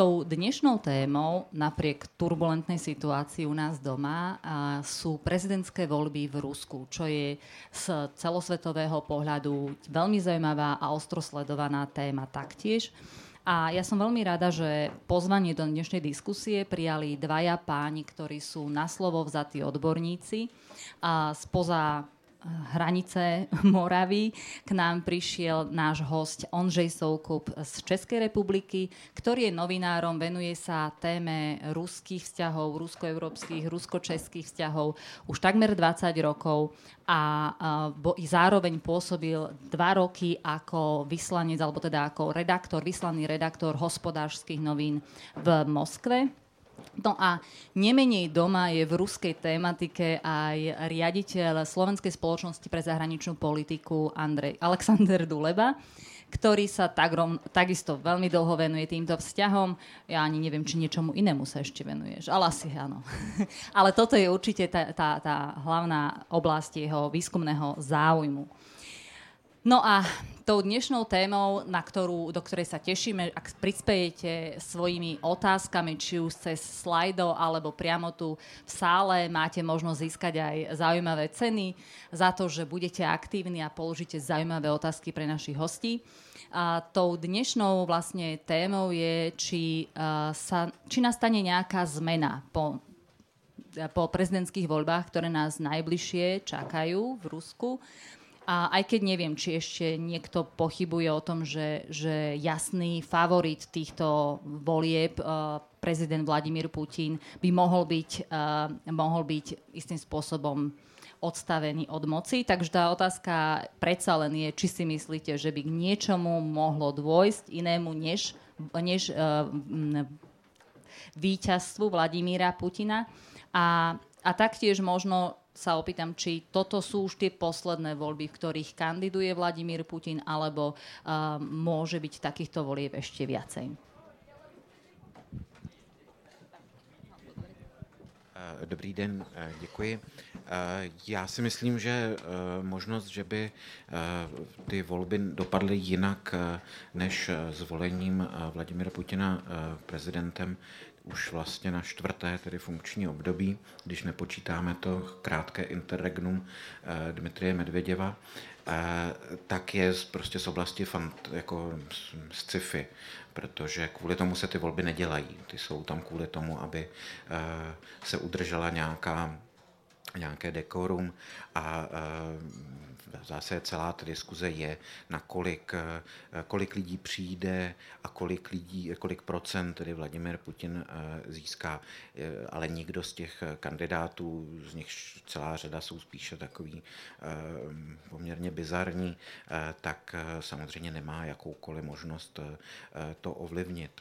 tou dnešnou témou, napriek turbulentnej situácii u nás doma, sú prezidentské voľby v Rusku, čo je z celosvetového pohľadu veľmi zaujímavá a ostro sledovaná téma taktiež. A ja som veľmi rada, že pozvanie do dnešnej diskusie prijali dvaja páni, ktorí sú na slovo vzatí odborníci. A spoza hranice Moravy. K nám prišiel náš host Ondřej Soukup z Českej republiky, ktorý je novinárom, venuje sa téme ruských vzťahov, rusko-európskych, rusko-českých vzťahov už takmer 20 rokov a bo, zároveň pôsobil dva roky ako vyslanec, alebo teda ako redaktor, vyslaný redaktor hospodárskych novín v Moskve No a nemenej doma je v ruskej tematike aj riaditeľ Slovenskej spoločnosti pre zahraničnú politiku Andrej Alexander Duleba, ktorý sa tak rovn, takisto veľmi dlho venuje týmto vzťahom. Ja ani neviem, či niečomu inému sa ešte venuješ, ale asi áno. ale toto je určite tá, tá, tá hlavná oblasť jeho výskumného záujmu. No a tou dnešnou témou, na ktorú, do ktorej sa tešíme, ak prispejete svojimi otázkami, či už cez slajdo, alebo priamo tu v sále, máte možnosť získať aj zaujímavé ceny za to, že budete aktívni a položíte zaujímavé otázky pre našich hostí. A tou dnešnou vlastne témou je, či, uh, sa, či nastane nejaká zmena po po prezidentských voľbách, ktoré nás najbližšie čakajú v Rusku. A aj keď neviem, či ešte niekto pochybuje o tom, že, že jasný favorit týchto volieb, uh, prezident Vladimír Putin, by mohol byť, uh, mohol byť istým spôsobom odstavený od moci. Takže tá otázka predsa len je, či si myslíte, že by k niečomu mohlo dôjsť inému než, než uh, víťazstvu Vladimíra Putina. A, a taktiež možno sa opýtam, či toto sú už tie posledné voľby, v ktorých kandiduje Vladimír Putin, alebo uh, môže byť takýchto volieb ešte viacej. Dobrý den, děkuji. Já si myslím, že možnost, že by ty volby dopadly jinak než zvolením Vladimira Putina prezidentem, už vlastně na čtvrté, tedy funkční období, když nepočítáme to krátké interregnum eh, Dmitrie Medvěděva, eh, tak je prostě z oblasti fant, jako z sci-fi, protože kvůli tomu se ty volby nedělají. Ty jsou tam kvůli tomu, aby eh, se udržela nějaká nějaké dekorum a zase celá ta diskuze je, na kolik, eh, kolik lidí přijde a kolik lidí, kolik procent tedy Vladimir Putin eh, získá. Ale nikdo z těch kandidátů, z nich celá řada jsou spíše takový poměrně bizarní, tak samozřejmě nemá jakoukoliv možnost to ovlivnit.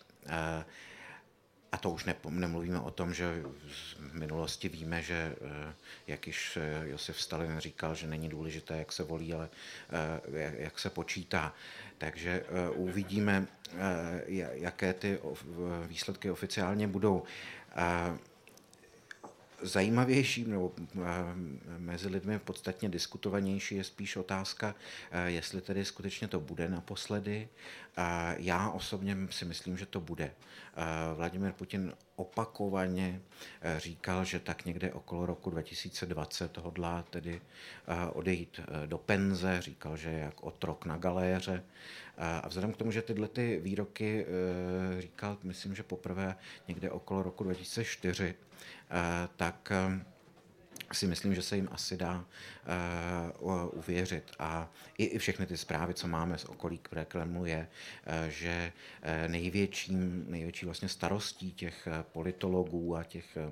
A to už ne, nemluvíme o tom, že v minulosti víme, že eh, jak již eh, Josef Stalin říkal, že není důležité, jak se volí, ale eh, jak se počítá. Takže uvidíme, jaké ty výsledky oficiálně budou zajímavější nebo eh, mezi lidmi podstatně diskutovanější je spíš otázka, eh, jestli tedy skutečně to bude naposledy. Já osobně si myslím, že to bude. Eh, Vladimir Putin opakovaně říkal, že tak někde okolo roku 2020 hodlá tedy odejít do penze, říkal, že je jak otrok na galéře. A vzhledem k tomu, že tyhle ty výroky říkal, myslím, že poprvé někde okolo roku 2004, Eh, tak si myslím, že se jim asi dá uh, uvěřit. A i, i všechny ty zprávy, co máme z okolí Kremlu, je, uh, že uh, největším, největší vlastně starostí těch politologů a těch uh,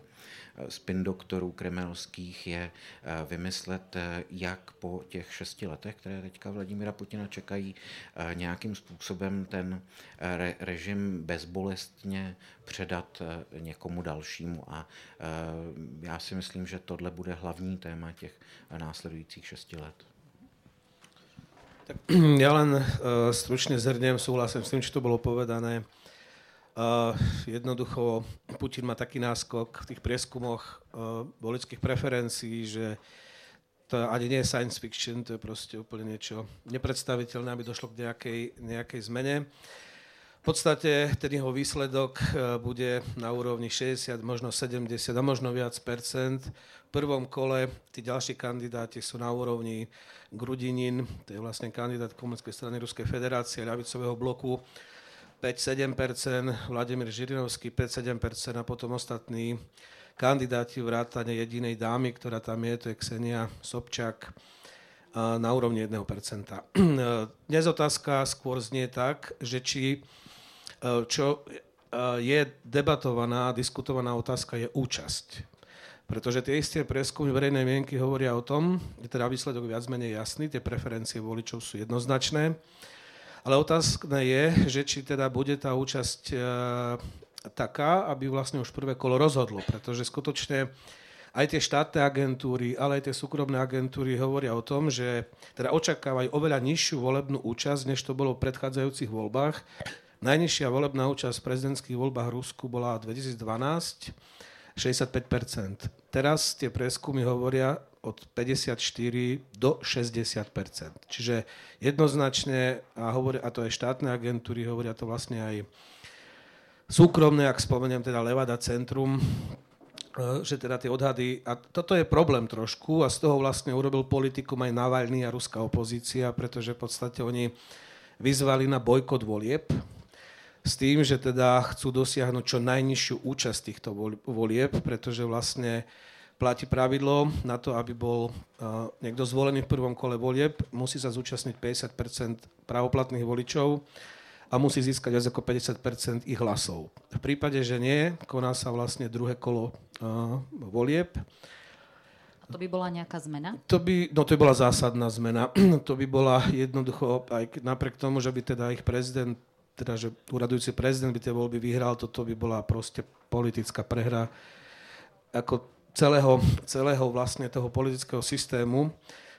spin doktorů kremelských je uh, vymyslet, uh, jak po těch šesti letech, které teďka Vladimira Putina čekají, uh, nějakým způsobem ten re, režim bezbolestně předat někomu dalšímu. A já si myslím, že tohle bude hlavní téma těch následujících šesti let. Tak ja len uh, stručne zhrnem, súhlasím s tým, čo to bolo povedané. Uh, jednoducho Putin má taký náskok v tých prieskumoch uh, volických preferencií, že to ani nie je science fiction, to je proste úplne niečo nepredstaviteľné, aby došlo k nejakej, nejakej zmene. podstate ten jeho výsledok bude na úrovni 60, možno 70 a možno viac percent. Prvom kole tí ďalší kandidáti sú na úrovni Grudinin, to je vlastne kandidát Komunistickej strany Ruskej federácie, ľavicového bloku, 5-7%, Vladimír Žirinovský 5-7% a potom ostatní kandidáti vrátane jedinej dámy, ktorá tam je, to je Ksenia Sobčak, na úrovni 1%. Dnes otázka skôr znie tak, že či e, čo e, je debatovaná, diskutovaná otázka je účasť. Pretože tie isté preskumy verejnej mienky hovoria o tom, že teda výsledok viac menej jasný, tie preferencie voličov sú jednoznačné, ale otázka je, že či teda bude tá účasť e, taká, aby vlastne už prvé kolo rozhodlo, pretože skutočne aj tie štátne agentúry, ale aj tie súkromné agentúry hovoria o tom, že teda očakávajú oveľa nižšiu volebnú účasť, než to bolo v predchádzajúcich voľbách. Najnižšia volebná účasť v prezidentských voľbách Rusku bola 2012, 65%. Teraz tie preskumy hovoria od 54 do 60% Čiže jednoznačne, a, hovoria, a to aj štátne agentúry, hovoria to vlastne aj súkromné, ak spomeniem teda Levada Centrum, E, že teda tie odhady, a toto je problém trošku a z toho vlastne urobil politikum aj Navalny a ruská opozícia, pretože v podstate oni vyzvali na bojkot volieb s tým, že teda chcú dosiahnuť čo najnižšiu účasť týchto volieb, pretože vlastne platí pravidlo na to, aby bol uh, niekto zvolený v prvom kole volieb, musí sa zúčastniť 50% pravoplatných voličov a musí získať viac ako 50% ich hlasov. V prípade, že nie, koná sa vlastne druhé kolo uh, volieb. To by bola nejaká zmena? To by, no to by bola zásadná zmena. to by bola jednoducho, aj napriek tomu, že by teda ich prezident, teda že uradujúci prezident by tie voľby vyhral, toto by bola proste politická prehra ako celého, celého vlastne toho politického systému.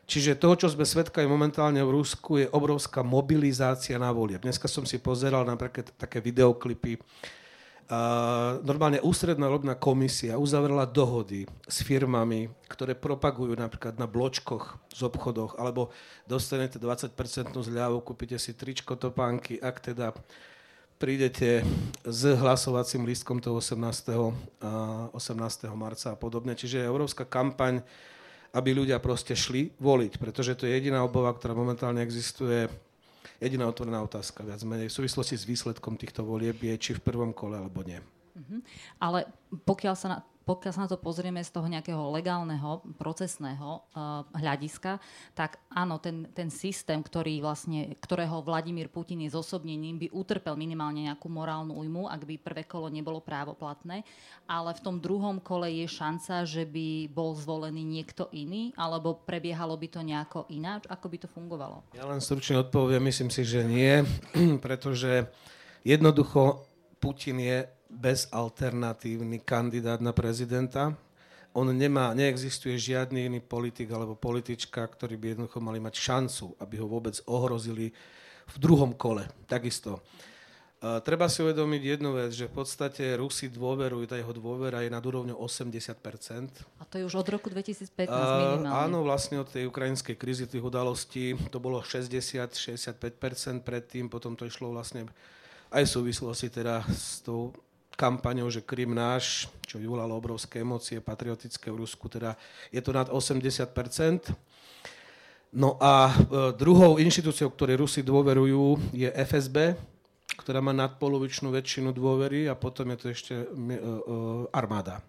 Čiže toho, čo sme svedkali momentálne v Rusku, je obrovská mobilizácia na volieb. Dneska som si pozeral napríklad také videoklipy. Normálne ústredná lobná komisia uzavrela dohody s firmami, ktoré propagujú napríklad na bločkoch z obchodoch, alebo dostanete 20% zľavu, kúpite si tričko, topánky, ak teda prídete s hlasovacím lístkom toho 18. Uh, 18. marca a podobne. Čiže európska kampaň aby ľudia proste šli voliť, pretože to je jediná obava, ktorá momentálne existuje, jediná otvorená otázka, viac menej v súvislosti s výsledkom týchto volieb je, či v prvom kole alebo nie. Mm-hmm. Ale pokiaľ sa na, pokiaľ sa na to pozrieme z toho nejakého legálneho, procesného uh, hľadiska, tak áno, ten, ten systém, ktorý vlastne, ktorého Vladimír Putin je zosobnením, by utrpel minimálne nejakú morálnu újmu, ak by prvé kolo nebolo právoplatné, ale v tom druhom kole je šanca, že by bol zvolený niekto iný, alebo prebiehalo by to nejako ináč, ako by to fungovalo? Ja len stručne odpoviem, myslím si, že nie, pretože jednoducho Putin je bezalternatívny kandidát na prezidenta. On nemá, neexistuje žiadny iný politik alebo politička, ktorí by jednoducho mali mať šancu, aby ho vôbec ohrozili v druhom kole. Takisto. Uh, treba si uvedomiť jednu vec, že v podstate Rusi dôverujú, tá jeho dôvera je nad úrovňou 80%. A to je už od roku 2015 minimálne. Uh, áno, vlastne od tej ukrajinskej krízy, tých udalostí, to bolo 60-65% predtým, potom to išlo vlastne aj v súvislosti teda s tou kampaňou, že Krym náš, čo vyvolalo obrovské emócie patriotické v Rusku, teda je to nad 80% No a e, druhou inštitúciou, ktorej Rusi dôverujú, je FSB, ktorá má nadpolovičnú väčšinu dôvery a potom je to ešte e, e, armáda.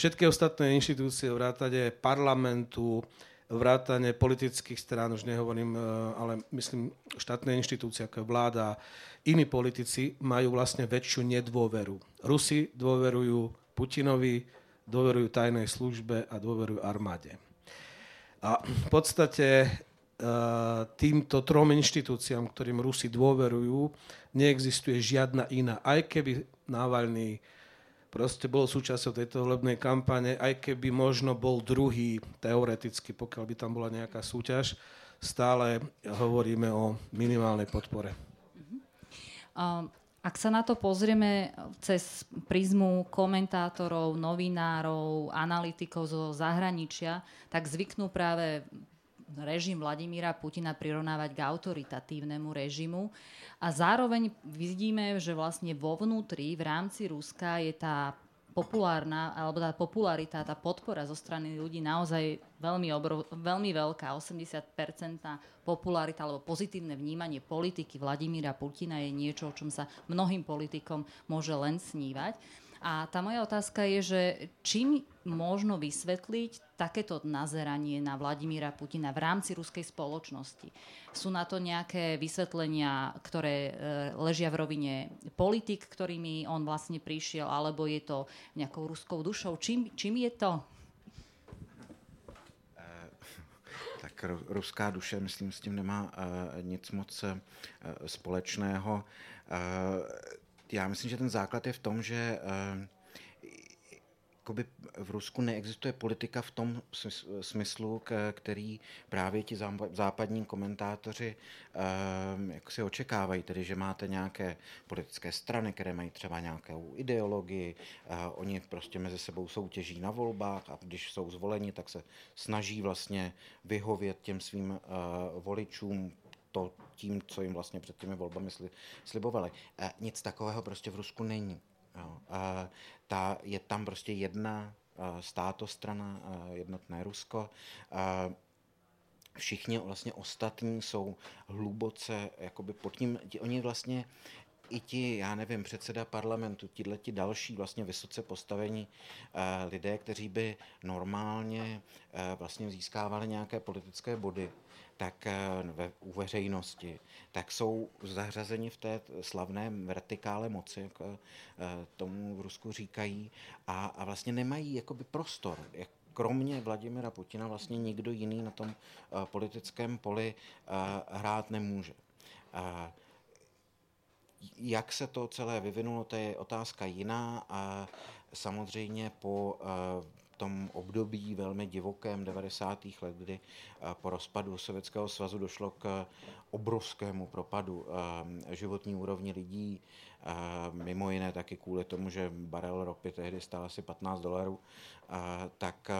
Všetky ostatné inštitúcie, vrátane parlamentu, vrátane politických strán, už nehovorím, ale myslím štátne inštitúcie ako vláda, Iní politici majú vlastne väčšiu nedôveru. Rusi dôverujú Putinovi, dôverujú tajnej službe a dôverujú armáde. A v podstate e, týmto trom inštitúciám, ktorým Rusi dôverujú, neexistuje žiadna iná. Aj keby Navalny proste bol súčasťou tejto volebnej kampane, aj keby možno bol druhý, teoreticky, pokiaľ by tam bola nejaká súťaž, stále hovoríme o minimálnej podpore. Ak sa na to pozrieme cez prízmu komentátorov, novinárov, analytikov zo zahraničia, tak zvyknú práve režim Vladimíra Putina prirovnávať k autoritatívnemu režimu. A zároveň vidíme, že vlastne vo vnútri, v rámci Ruska je tá populárna, alebo tá popularita, tá podpora zo strany ľudí naozaj veľmi, obrov, veľmi veľká. 80-percentná popularita alebo pozitívne vnímanie politiky Vladimíra Putina je niečo, o čom sa mnohým politikom môže len snívať. A tá moja otázka je, že čím možno vysvetliť takéto nazeranie na Vladimíra Putina v rámci ruskej spoločnosti? Sú na to nejaké vysvetlenia, ktoré e, ležia v rovine politik, ktorými on vlastne prišiel, alebo je to nejakou ruskou dušou? Čím, čím je to? E, tak ruská duše, myslím, s tím nemá uh, nic moc společného. Já myslím, že ten základ je v tom, že v Rusku neexistuje politika v tom smyslu, který právě ti západní komentátoři uh, jak si očekávají, tedy že máte nějaké politické strany, které mají třeba nějakou ideologii, oni prostě mezi sebou soutěží na volbách a když jsou zvoleni, tak se snaží vlastně vyhovět těm svým uh, voličům, to tím, co jim vlastně před těmi volbami slibovali. E, nic takového prostě v Rusku není. Ta, je tam prostě jedna e, státostrana, e, jednotné Rusko. E, všichni vlastně ostatní jsou hluboce jakoby pod tím, oni vlastně i ti, já nevím, předseda parlamentu, tihle ti další vlastně vysoce postavení lidé, kteří by normálně vlastně získávali nějaké politické body, tak eh, ve, u veřejnosti, tak jsou zařazeni v té slavné vertikále moci, jak eh, tomu v Rusku říkají, a, a vlastně nemají jakoby prostor. Jak, kromě Vladimira Putina vlastně nikdo jiný na tom uh, politickém poli hrát nemůže. Jak se to celé vyvinulo, to je otázka jiná a samozřejmě po tom období velmi divokém 90. let, kdy eh, po rozpadu Sovětského svazu došlo k obrovskému propadu eh, životní úrovni lidí, eh, mimo jiné taky kvůli tomu, že barel ropy tehdy stál asi 15 dolarů, tak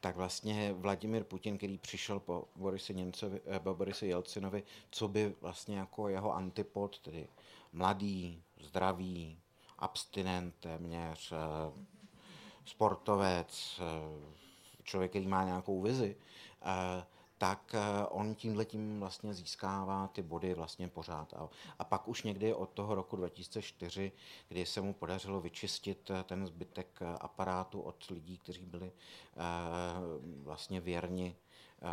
tak vlastně Vladimir Putin, který přišel po Borise, Němcovi, po Borise Jelcinovi, co by vlastně jako jeho antipod, tedy mladý, zdravý, abstinent téměř, sportovec, eh, člověk, který má nějakou vizi, eh, tak eh, on tímhle tím vlastně získává ty body vlastně pořád. A, a pak už někdy od toho roku 2004, kdy se mu podařilo vyčistit ten zbytek aparátu od lidí, kteří byli vlastně věrni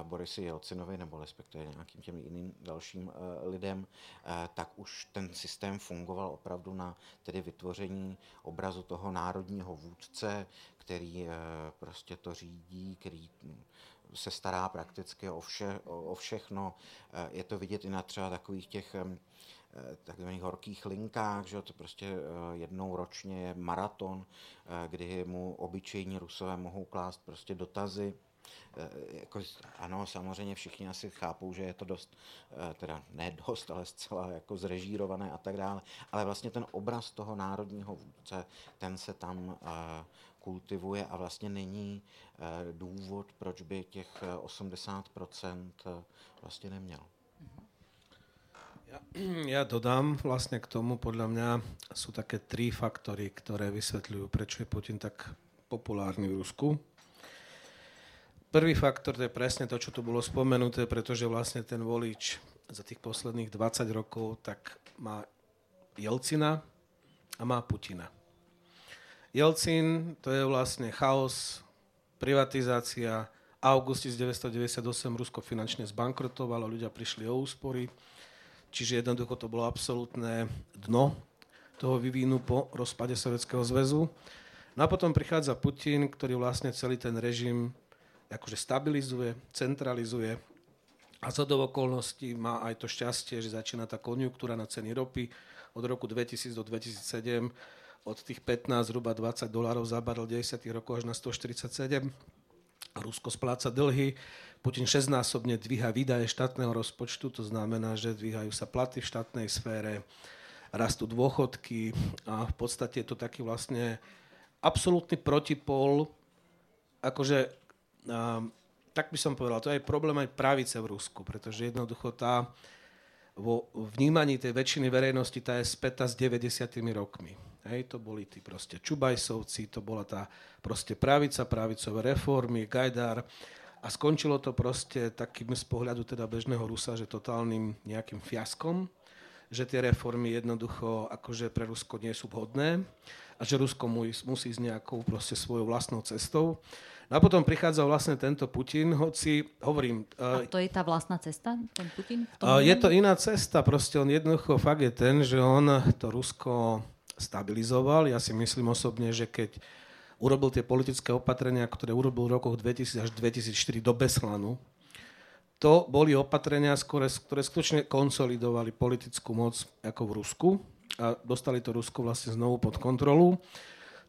Borisi Jelcinovi nebo respektive nějakým těm jiným dalším eh, lidem, eh, tak už ten systém fungoval opravdu na tedy vytvoření obrazu toho národního vůdce, který eh, prostě to řídí, který hm, se stará prakticky o, vše, o všechno. Je to vidět i na třeba takových těch hm, takzvaných horkých linkách, že to prostě jednou ročně je maraton, kdy mu obyčejní rusové mohou klást prostě dotazy jako, ano, samozřejmě všichni asi chápou, že je to dost, eh, teda ne dost, ale zcela jako zrežírované a tak dále, ale vlastně ten obraz toho národního vůdce, ten se tam eh, kultivuje a vlastně není důvod, proč by těch 80% vlastně neměl. Ja, ja dodám vlastne k tomu, podľa mňa sú také tri faktory, ktoré vysvetľujú, prečo je Putin tak populárny v Rusku. Prvý faktor to je presne to, čo tu bolo spomenuté, pretože vlastne ten volič za tých posledných 20 rokov tak má Jelcina a má Putina. Jelcin to je vlastne chaos, privatizácia, augusti 1998 Rusko finančne zbankrotovalo, ľudia prišli o úspory, čiže jednoducho to bolo absolútne dno toho vyvínu po rozpade Sovjetského zväzu. No a potom prichádza Putin, ktorý vlastne celý ten režim akože stabilizuje, centralizuje a za do okolností má aj to šťastie, že začína tá konjunktúra na ceny ropy od roku 2000 do 2007 od tých 15 zhruba 20 dolárov za barel 10 rokov až na 147. Rusko spláca dlhy, Putin 6-násobne dvíha výdaje štátneho rozpočtu, to znamená, že dvíhajú sa platy v štátnej sfére, rastú dôchodky a v podstate je to taký vlastne absolútny protipol akože tak by som povedal, to je problém aj pravice v Rusku, pretože jednoducho tá vo vnímaní tej väčšiny verejnosti tá je späta s 90 rokmi. Hej, to boli tí proste Čubajsovci, to bola tá proste pravica, pravicové reformy, Gajdar a skončilo to proste takým z pohľadu teda bežného Rusa, že totálnym nejakým fiaskom, že tie reformy jednoducho akože pre Rusko nie sú vhodné a že Rusko musí ísť nejakou proste svojou vlastnou cestou. No a potom prichádza vlastne tento Putin, hoci hovorím... A to je tá vlastná cesta, ten Putin? Uh, je to iná cesta, proste on jednoducho fakt je ten, že on to Rusko stabilizoval. Ja si myslím osobne, že keď urobil tie politické opatrenia, ktoré urobil v rokoch 2000 až 2004 do Beslanu, to boli opatrenia, ktoré, ktoré skutočne konsolidovali politickú moc ako v Rusku a dostali to Rusko vlastne znovu pod kontrolu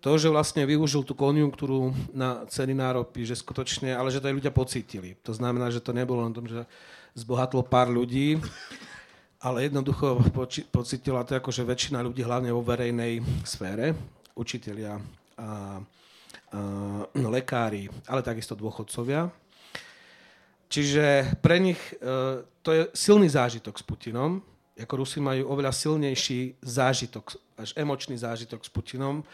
to, že vlastne využil tú konjunktúru na ceny náropy, že skutočne, ale že to aj ľudia pocítili. To znamená, že to nebolo len tom, že zbohatlo pár ľudí, ale jednoducho pocítila to ako, že väčšina ľudí, hlavne vo verejnej sfére, učitelia a, a no, lekári, ale takisto dôchodcovia. Čiže pre nich e, to je silný zážitok s Putinom. Ako Rusi majú oveľa silnejší zážitok, až emočný zážitok s Putinom,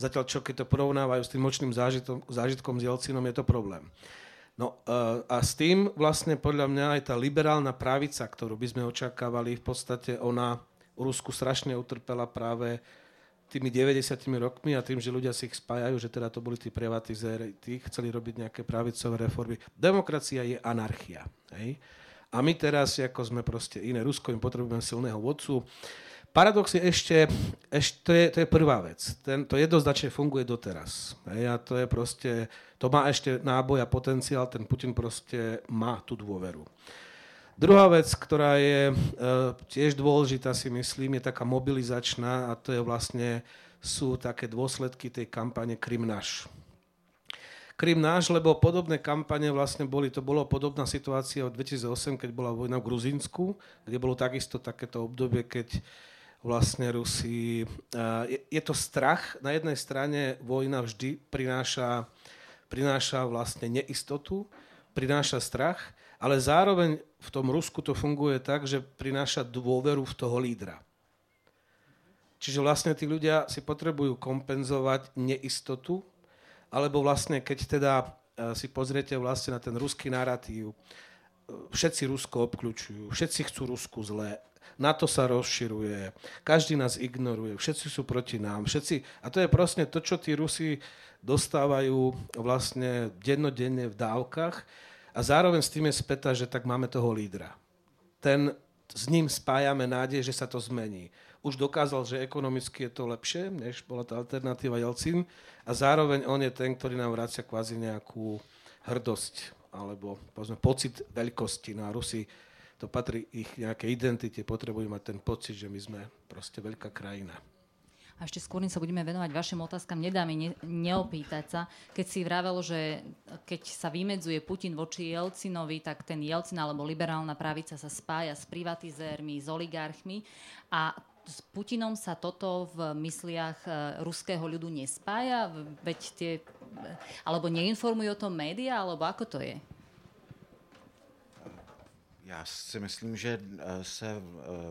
Zatiaľ čo keď to porovnávajú s tým močným zážitkom, zážitkom s Jelcinom, je to problém. No eh, a s tým vlastne podľa mňa aj tá liberálna pravica, ktorú by sme očakávali, v podstate ona v Rusku strašne utrpela práve tými 90 rokmi a tým, že ľudia si ich spájajú, že teda to boli tí privatizéri, tí chceli robiť nejaké pravicové reformy. Demokracia je anarchia. Hej? A my teraz, ako sme proste iné Rusko, im potrebujeme silného vodcu. Paradox je ešte, ešte to, je, to je prvá vec. Ten, to jednoznačne funguje doteraz. Hej, a to je proste, to má ešte náboj a potenciál, ten Putin proste má tú dôveru. Druhá vec, ktorá je e, tiež dôležitá, si myslím, je taká mobilizačná a to je vlastne, sú také dôsledky tej kampane Krym náš. Krym náš, lebo podobné kampane vlastne boli, to bolo podobná situácia od 2008, keď bola vojna v Gruzínsku, kde bolo takisto takéto obdobie, keď vlastne Rusi. Je, to strach. Na jednej strane vojna vždy prináša, prináša vlastne neistotu, prináša strach, ale zároveň v tom Rusku to funguje tak, že prináša dôveru v toho lídra. Čiže vlastne tí ľudia si potrebujú kompenzovať neistotu, alebo vlastne keď teda e, si pozriete vlastne na ten ruský narratív, e, všetci Rusko obklúčujú, všetci chcú Rusku zlé, NATO sa rozširuje, každý nás ignoruje, všetci sú proti nám, všetci, a to je proste to, čo tí Rusi dostávajú vlastne dennodenne v dávkach a zároveň s tým je späta, že tak máme toho lídra. Ten, s ním spájame nádej, že sa to zmení. Už dokázal, že ekonomicky je to lepšie, než bola tá alternatíva Jelcin a zároveň on je ten, ktorý nám vracia kvázi nejakú hrdosť alebo povedzme, pocit veľkosti. No a Rusi to patrí ich nejaké identite, potrebujú mať ten pocit, že my sme proste veľká krajina. A ešte skôr sa budeme venovať vašim otázkam. Nedá mi ne, neopýtať sa, keď si vravel, že keď sa vymedzuje Putin voči Jelcinovi, tak ten Jelcin alebo liberálna pravica sa spája s privatizérmi, s oligarchmi a s Putinom sa toto v mysliach e, ruského ľudu nespája? Veď tie, alebo neinformujú o tom média, alebo ako to je? Já si myslím, že eh, se eh,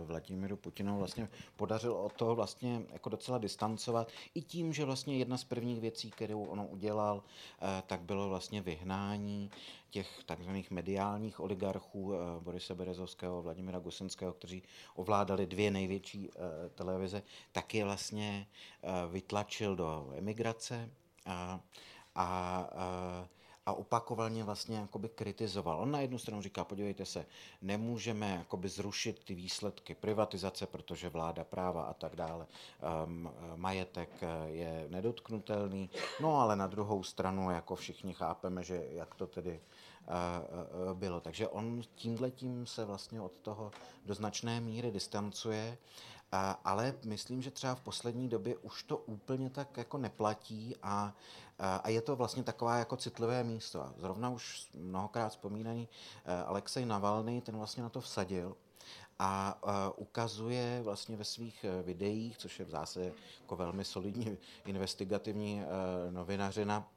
Vladimíru Putinu vlastně podařilo od toho vlastně jako docela distancovat. I tím, že vlastně jedna z prvních věcí, kterou on udělal, eh, tak bylo vlastně vyhnání těch takzvaných mediálních oligarchů Borise Berezovského a Vladimira Gusenského, kteří ovládali dvě největší televize, tak je vlastně vytlačil do emigrace a, a, a a opakovaně vlastně jakoby kritizoval. On na jednu stranu říká, podívejte se, nemůžeme jakoby zrušit ty výsledky privatizace, protože vláda práva a tak dále, um, majetek eh, je nedotknutelný, no ale na druhou stranu jako všichni chápeme, že jak to tedy uh, uh, bylo. Takže on tímhletím se vlastně od toho do značné míry distancuje ale myslím, že třeba v poslední době už to úplně tak jako neplatí a, a je to vlastně taková jako citlivé místo. Zrovna už mnohokrát vzpomínaný eh, Alexej Navalny, ten vlastně na to vsadil a ukazuje vlastně ve svých eh, videích, což je v zásadě jako velmi solidní investigativní eh, novinařina,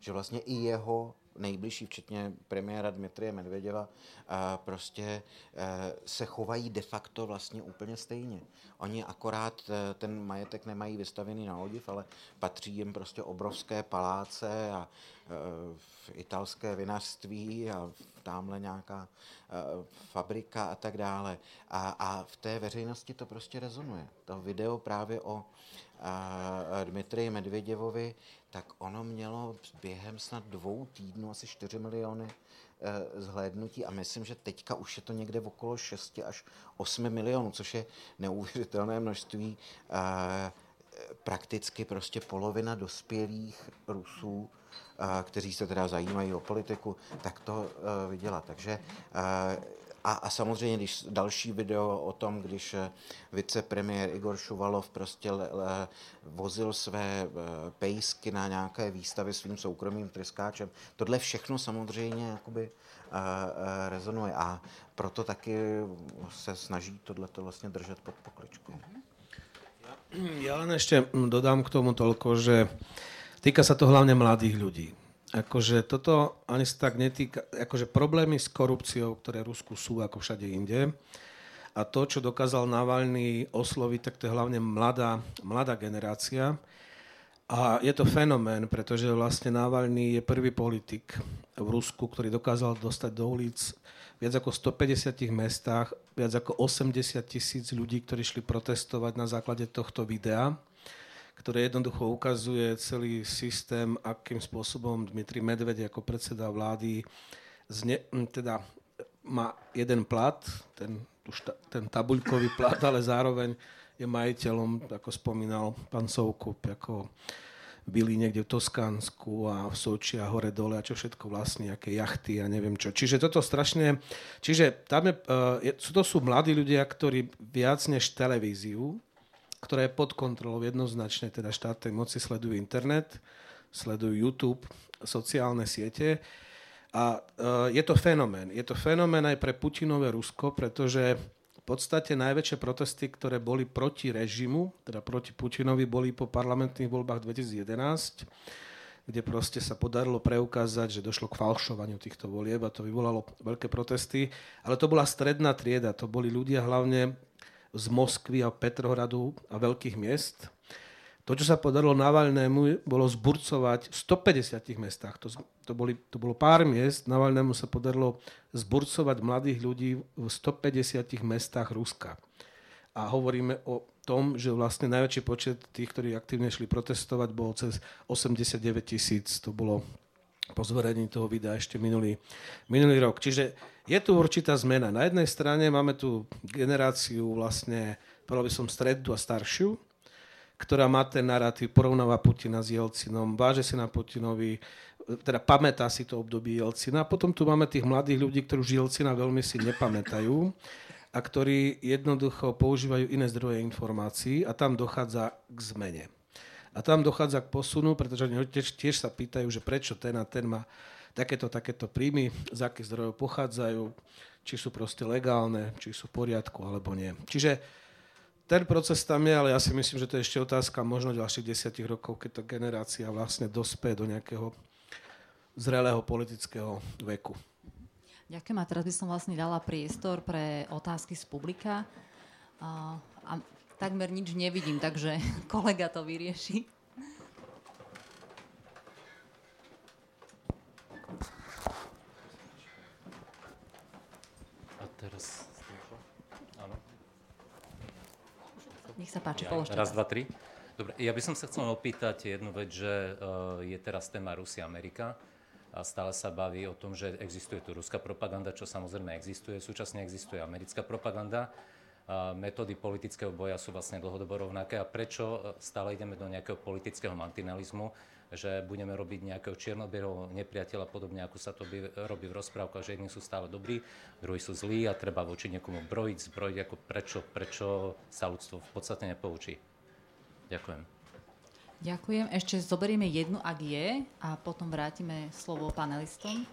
že vlastně i jeho nejbližší, včetně premiéra Dmitrie Medvěděva, prostě se chovají de facto vlastně úplně stejně. Oni akorát ten majetek nemají vystavený na odiv, ale patří jim prostě obrovské paláce a v italské vinařství a tamhle nějaká fabrika a tak dále. A, a v té veřejnosti to prostě rezonuje. To video právě o Dmitrii Medvěděvovi, tak ono mělo během snad dvou týdnů asi 4 miliony e, zhlédnutí a myslím, že teďka už je to někde okolo 6 až 8 milionů, což je neuvěřitelné množství. Prakticky prostě polovina dospělých Rusů, kteří se teda zajímají o politiku, tak to e, viděla. Takže a, a samozřejmě, když další video o tom, když eh, vicepremiér Igor Šuvalov prostě le, le, vozil své eh, pejsky na nějaké výstavy svým soukromým tryskáčem, tohle všechno samozřejmě jakoby uh, uh, rezonuje a proto taky se snaží tohleto vlastně držet pod pokličkou. Ja len ešte dodám k tomu toľko, že týka sa to hlavne mladých ľudí akože toto ani sa tak netýka, akože problémy s korupciou, ktoré v Rusku sú ako všade inde, a to, čo dokázal Navalny osloviť, tak to je hlavne mladá, mladá generácia. A je to fenomén, pretože vlastne Navalny je prvý politik v Rusku, ktorý dokázal dostať do ulic viac ako 150 mestách, viac ako 80 tisíc ľudí, ktorí šli protestovať na základe tohto videa ktoré jednoducho ukazuje celý systém, akým spôsobom Dmitri Medved ako predseda vlády zne, teda má jeden plat, ten, ten tabuľkový plat, ale zároveň je majiteľom, ako spomínal pán Soukup, ako byli niekde v Toskánsku a v Soči a hore dole a čo všetko vlastne, aké jachty a neviem čo. Čiže toto strašne, čiže tam je, uh, to sú mladí ľudia, ktorí viac než televíziu ktorá je pod kontrolou jednoznačne teda štátnej moci, sledujú internet, sledujú YouTube, sociálne siete. A e, je to fenomén. Je to fenomén aj pre Putinové Rusko, pretože v podstate najväčšie protesty, ktoré boli proti režimu, teda proti Putinovi, boli po parlamentných voľbách 2011, kde proste sa podarilo preukázať, že došlo k falšovaniu týchto volieb a to vyvolalo veľké protesty. Ale to bola stredná trieda, to boli ľudia hlavne z Moskvy a Petrohradu a veľkých miest. To, čo sa podarilo Navalnému, bolo zburcovať v 150 mestách. To, to, boli, to bolo pár miest. Navalnému sa podarilo zburcovať mladých ľudí v 150 mestách Ruska. A hovoríme o tom, že vlastne najväčší počet tých, ktorí aktívne šli protestovať, bol cez 89 tisíc. To bolo po zverejní toho videa ešte minulý, minulý rok. Čiže je tu určitá zmena. Na jednej strane máme tu generáciu vlastne, povedal by som strednú a staršiu, ktorá má ten narratív, porovnáva Putina s Jelcinom, váže si na Putinovi, teda pamätá si to obdobie Jelcina. Potom tu máme tých mladých ľudí, ktorí už Jelcina veľmi si nepamätajú a ktorí jednoducho používajú iné zdroje informácií a tam dochádza k zmene. A tam dochádza k posunu, pretože oni tiež, tiež sa pýtajú, že prečo ten a ten má takéto, takéto príjmy, z akých zdrojov pochádzajú, či sú proste legálne, či sú v poriadku alebo nie. Čiže ten proces tam je, ale ja si myslím, že to je ešte otázka možno ďalších desiatich rokov, keď tá generácia vlastne dospie do nejakého zrelého politického veku. Ďakujem a teraz by som vlastne dala priestor pre otázky z publika. A, a takmer nič nevidím, takže kolega to vyrieši. Teraz... Áno. Nech sa páči, ja, položte. Raz, dva, tri. Dobre, ja by som sa chcel opýtať jednu vec, že uh, je teraz téma Rusia-Amerika a stále sa baví o tom, že existuje tu ruská propaganda, čo samozrejme existuje, súčasne existuje americká propaganda metódy politického boja sú vlastne dlhodobo rovnaké a prečo e, stále ideme do nejakého politického mantinalizmu, že budeme robiť nejakého čiernobielého nepriateľa, podobne ako sa to by, robí v rozprávkach, že jedni sú stále dobrí, druhí sú zlí a treba voči niekomu brojiť, zbrojiť, ako prečo, prečo sa ľudstvo v podstate nepoučí. Ďakujem. Ďakujem. Ešte zoberieme jednu, ak je, a potom vrátime slovo panelistom.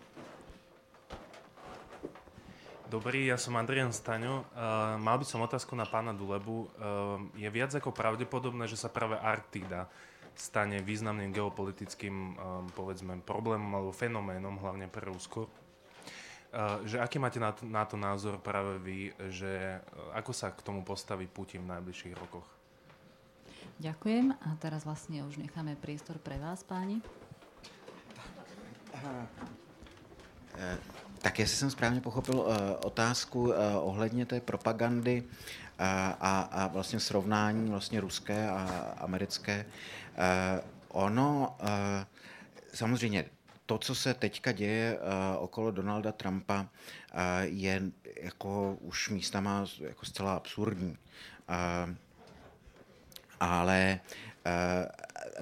Dobrý, ja som Adrian Staňo. Uh, mal by som otázku na pána Dulebu. Uh, je viac ako pravdepodobné, že sa práve Arktída stane významným geopolitickým, um, povedzme, problémom alebo fenoménom, hlavne pre Rusko. Uh, že aký máte na to, na to názor práve vy, že uh, ako sa k tomu postaví Putin v najbližších rokoch? Ďakujem a teraz vlastne už necháme priestor pre vás, páni. Tak jestli jsem správně pochopil otázku ohledně té propagandy a, a vlastně srovnání vlastně ruské a americké. Ono samozřejmě to, co se teďka děje okolo Donalda Trumpa, je jako už místama jako zcela absurdní. Ale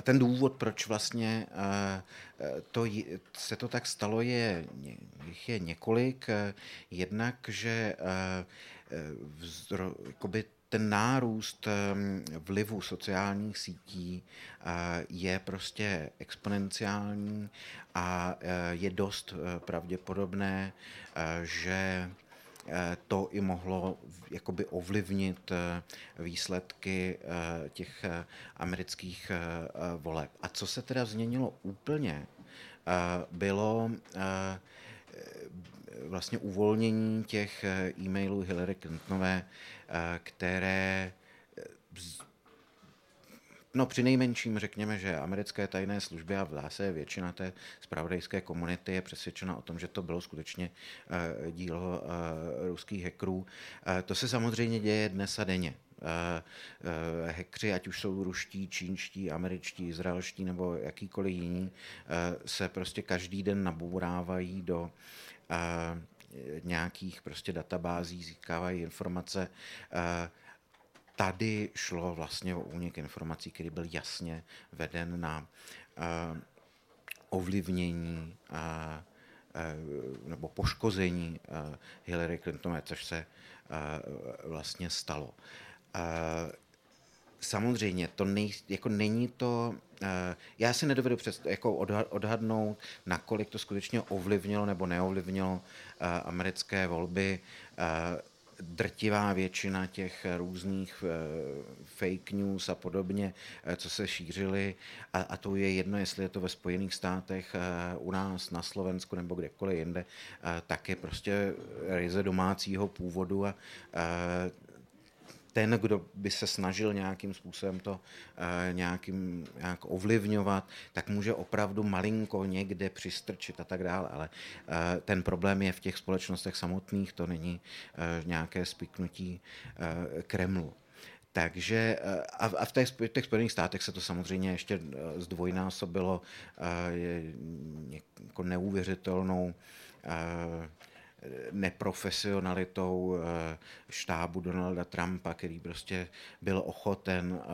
ten důvod, proč vlastně to, se to tak stalo, je, je několik. Jednak, že vzro, jakoby ten nárůst vlivu sociálních sítí je prostě exponenciální a je dost pravděpodobné, že to i mohlo jakoby ovlivnit výsledky těch amerických voleb. A co se teda změnilo úplně, bylo vlastně uvolnění těch eh, e-mailů Hillary Clintonové, eh, které eh, No při nejmenším řekněme, že americké tajné služby a v zase většina té spravodajské komunity je přesvědčena o tom, že to bylo skutečně dílo ruských hackerů. To se samozřejmě děje dnes a denně. Hekři, ať už jsou ruští, čínští, američtí, izraelští nebo jakýkoliv jiní, se prostě každý den nabourávají do nějakých prostě databází, získávají informace. Tady šlo vlastně o únik informací, který byl jasně veden na ovlivnění nebo poškození Hillary Clintonové, což se vlastně stalo. Samozřejmě, to nej, jako není to, já si nedovedu před, jako odhadnout, nakolik to skutečně ovlivnilo nebo neovlivnilo americké volby. Drtivá většina těch různých fake news a podobně, co se šířily, a, a to je jedno, jestli je to ve Spojených státech, u nás, na Slovensku nebo kdekoliv jinde, tak je prostě ryze domácího původu a ten, kdo by se snažil nějakým způsobem to uh, nějakým, nějak ovlivňovat, tak může opravdu malinko někde přistrčit a tak dále. Ale uh, ten problém je v těch společnostech samotných, to není uh, nějaké spiknutí Kremlu. Takže a, v těch, těch Spojených státech se to samozřejmě ještě zdvojnásobilo jako neuvěřitelnou neprofesionalitou eh, štábu Donalda Trumpa, který prostě byl ochoten eh,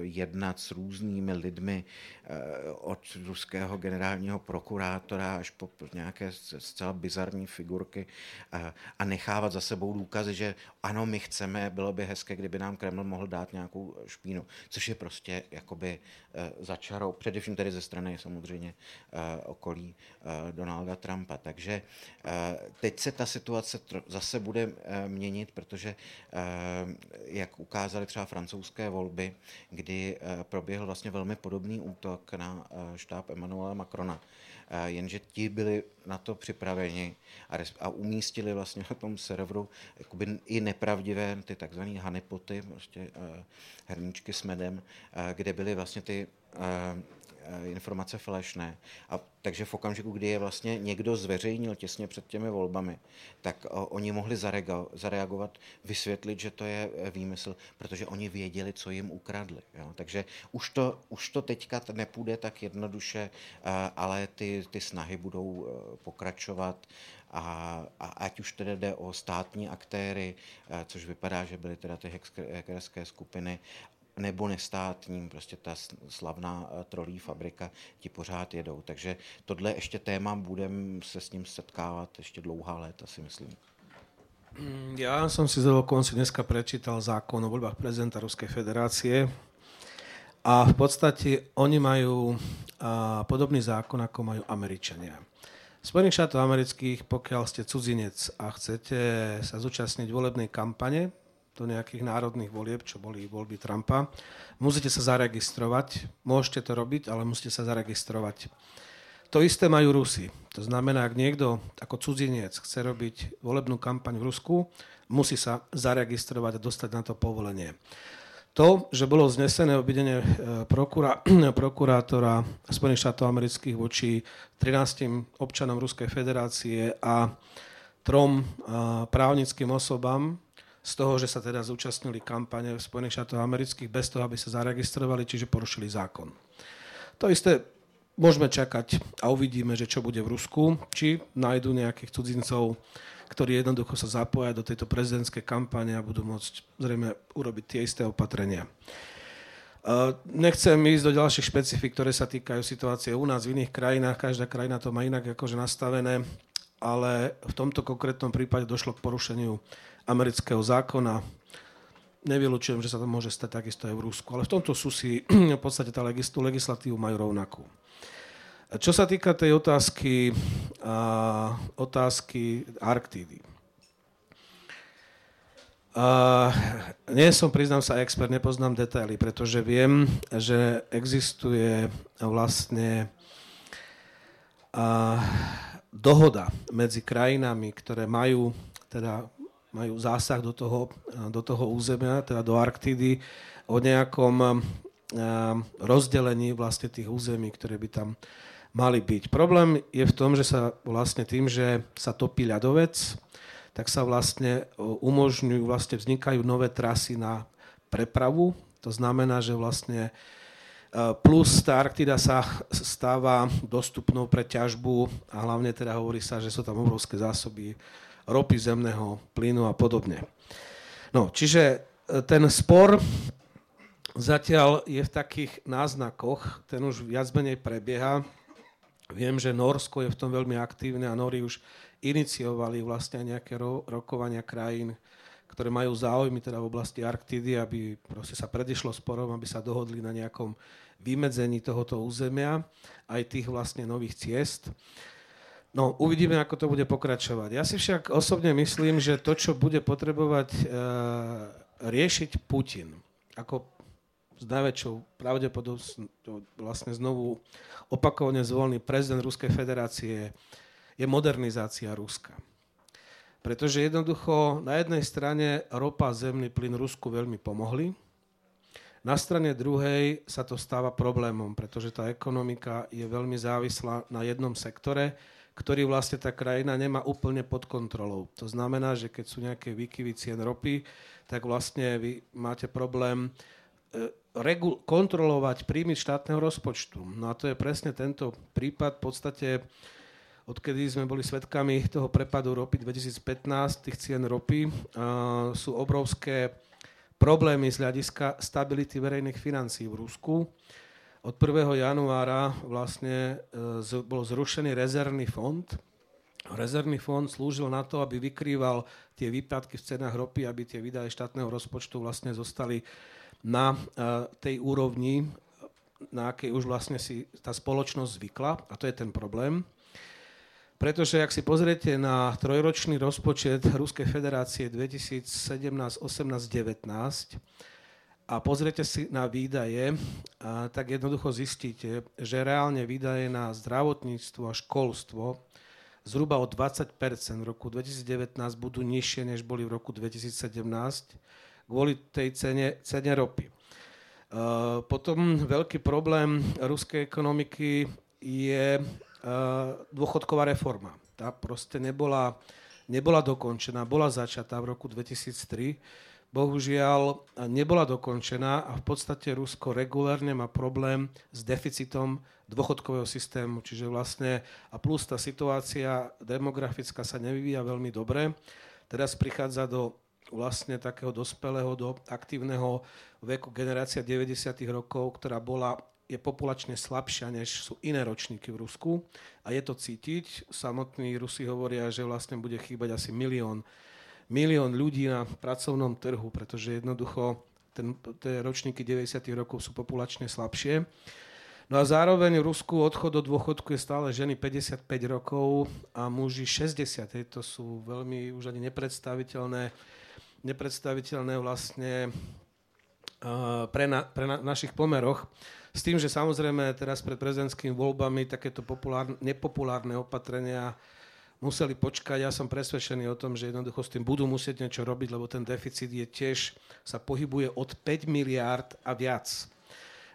jednat s různými lidmi eh, od ruského generálního prokurátora až po nějaké zcela bizarní figurky a nechávat za sebou důkazy, že ano, my chceme, bylo by hezké, kdyby nám Kreml mohl dát nějakou špínu, což je prostě jakoby začarou, především tedy ze strany samozřejmě okolí Donalda Trumpa. Takže teď se ta situace zase bude eh, měnit, protože eh, jak ukázaly třeba francouzské volby, kdy eh, proběhl vlastně velmi podobný útok na štáb Emmanuela Macrona, jenže ti byli na to připraveni a, a umístili vlastně na tom serveru jakoby i nepravdivé ty takzvané hanipoty, prostě herníčky s medem, kde byly vlastně ty Eh, informace falešné. A takže v okamžiku, kdy je vlastně někdo zveřejnil těsně před těmi volbami, tak o, oni mohli zareagovat, vysvětlit, že to je eh, výmysl, protože oni věděli, co jim ukradli. Jo? Takže už to, už to teďka nepůjde tak jednoduše, eh, ale ty, ty snahy budou pokračovat. A, a ať už tedy jde o státní aktéry, což vypadá, že byly teda ty hackerské skupiny, nebo nestátním, prostě ta slavná eh, trolí fabrika, ti pořád jedou. Takže tohle ještě téma, budeme se s ním setkávat ještě dlouhá léta, si myslím. Mm, ja som si za konci dneska prečítal zákon o voľbách prezidenta Ruskej federácie a v podstate oni majú a, podobný zákon, ako majú Američania. V Spojených štátoch amerických, pokiaľ ste cudzinec a chcete sa zúčastniť volebnej kampane, do nejakých národných volieb, čo boli voľby Trumpa, musíte sa zaregistrovať. Môžete to robiť, ale musíte sa zaregistrovať. To isté majú Rusi. To znamená, ak niekto ako cudzinec chce robiť volebnú kampaň v Rusku, musí sa zaregistrovať a dostať na to povolenie. To, že bolo znesené obidenie e, prokura, prokurátora Spojených štátov amerických voči 13 občanom Ruskej federácie a trom právnickým osobám, z toho, že sa teda zúčastnili kampane v Spojených štátoch amerických bez toho, aby sa zaregistrovali, čiže porušili zákon. To isté môžeme čakať a uvidíme, že čo bude v Rusku, či nájdú nejakých cudzincov, ktorí jednoducho sa zapoja do tejto prezidentskej kampane a budú môcť zrejme urobiť tie isté opatrenia. Nechcem ísť do ďalších špecifik, ktoré sa týkajú situácie u nás v iných krajinách. Každá krajina to má inak akože nastavené, ale v tomto konkrétnom prípade došlo k porušeniu amerického zákona. Nevylučujem, že sa to môže stať takisto aj v Rusku, ale v tomto sú si v podstate tá legislatívu majú rovnakú. Čo sa týka tej otázky, a, otázky Arktídy. A, nie som, priznám sa, expert, nepoznám detaily, pretože viem, že existuje vlastne a, dohoda medzi krajinami, ktoré majú teda majú zásah do toho, do toho územia, teda do Arktidy, o nejakom rozdelení vlastne tých území, ktoré by tam mali byť. Problém je v tom, že sa vlastne tým, že sa topí ľadovec, tak sa vlastne umožňujú, vlastne vznikajú nové trasy na prepravu. To znamená, že vlastne plus tá Arktida sa stáva dostupnou pre ťažbu a hlavne teda hovorí sa, že sú tam obrovské zásoby ropy, zemného plynu a podobne. No, čiže e, ten spor zatiaľ je v takých náznakoch, ten už viac menej prebieha. Viem, že Norsko je v tom veľmi aktívne a Nori už iniciovali vlastne nejaké ro- rokovania krajín, ktoré majú záujmy teda v oblasti Arktidy, aby proste sa predišlo sporom, aby sa dohodli na nejakom vymedzení tohoto územia, aj tých vlastne nových ciest. No, uvidíme, ako to bude pokračovať. Ja si však osobne myslím, že to, čo bude potrebovať e, riešiť Putin, ako s najväčšou pravdepodobnosťou vlastne znovu opakovane zvolený prezident Ruskej federácie, je modernizácia Ruska. Pretože jednoducho na jednej strane ropa zemný plyn Rusku veľmi pomohli, na strane druhej sa to stáva problémom, pretože tá ekonomika je veľmi závislá na jednom sektore, ktorý vlastne tá krajina nemá úplne pod kontrolou. To znamená, že keď sú nejaké výkyvy cien ropy, tak vlastne vy máte problém e, regul- kontrolovať príjmy štátneho rozpočtu. No a to je presne tento prípad. V podstate, odkedy sme boli svedkami toho prepadu ropy 2015, tých cien ropy, sú obrovské problémy z hľadiska stability verejných financií v Rusku. Od 1. januára vlastne e, bol zrušený rezervný fond. Rezervný fond slúžil na to, aby vykrýval tie výpadky v cenách ropy, aby tie výdaje štátneho rozpočtu vlastne zostali na e, tej úrovni, na akej už vlastne si tá spoločnosť zvykla. A to je ten problém. Pretože ak si pozriete na trojročný rozpočet Ruskej federácie 2017, 18, 19 a pozriete si na výdaje, a tak jednoducho zistíte, že reálne výdaje na zdravotníctvo a školstvo zhruba o 20% v roku 2019 budú nižšie, než boli v roku 2017 kvôli tej cene, cene ropy. Uh, potom veľký problém ruskej ekonomiky je uh, dôchodková reforma. Tá proste nebola, nebola dokončená, bola začatá v roku 2003 bohužiaľ nebola dokončená a v podstate Rusko regulárne má problém s deficitom dôchodkového systému, čiže vlastne a plus tá situácia demografická sa nevyvíja veľmi dobre. Teraz prichádza do vlastne takého dospelého, do aktívneho veku generácia 90. rokov, ktorá bola je populačne slabšia, než sú iné ročníky v Rusku a je to cítiť. Samotní Rusi hovoria, že vlastne bude chýbať asi milión milión ľudí na pracovnom trhu, pretože jednoducho ten, tie ročníky 90. rokov sú populačne slabšie. No a zároveň v Rusku odchod do dôchodku je stále ženy 55 rokov a muži 60. To sú veľmi už ani nepredstaviteľné nepredstaviteľné vlastne pre, na, pre na, našich pomeroch. S tým, že samozrejme teraz pred prezidentskými voľbami takéto populár, nepopulárne opatrenia museli počkať. Ja som presvedčený o tom, že jednoducho s tým budú musieť niečo robiť, lebo ten deficit je tiež, sa pohybuje od 5 miliárd a viac.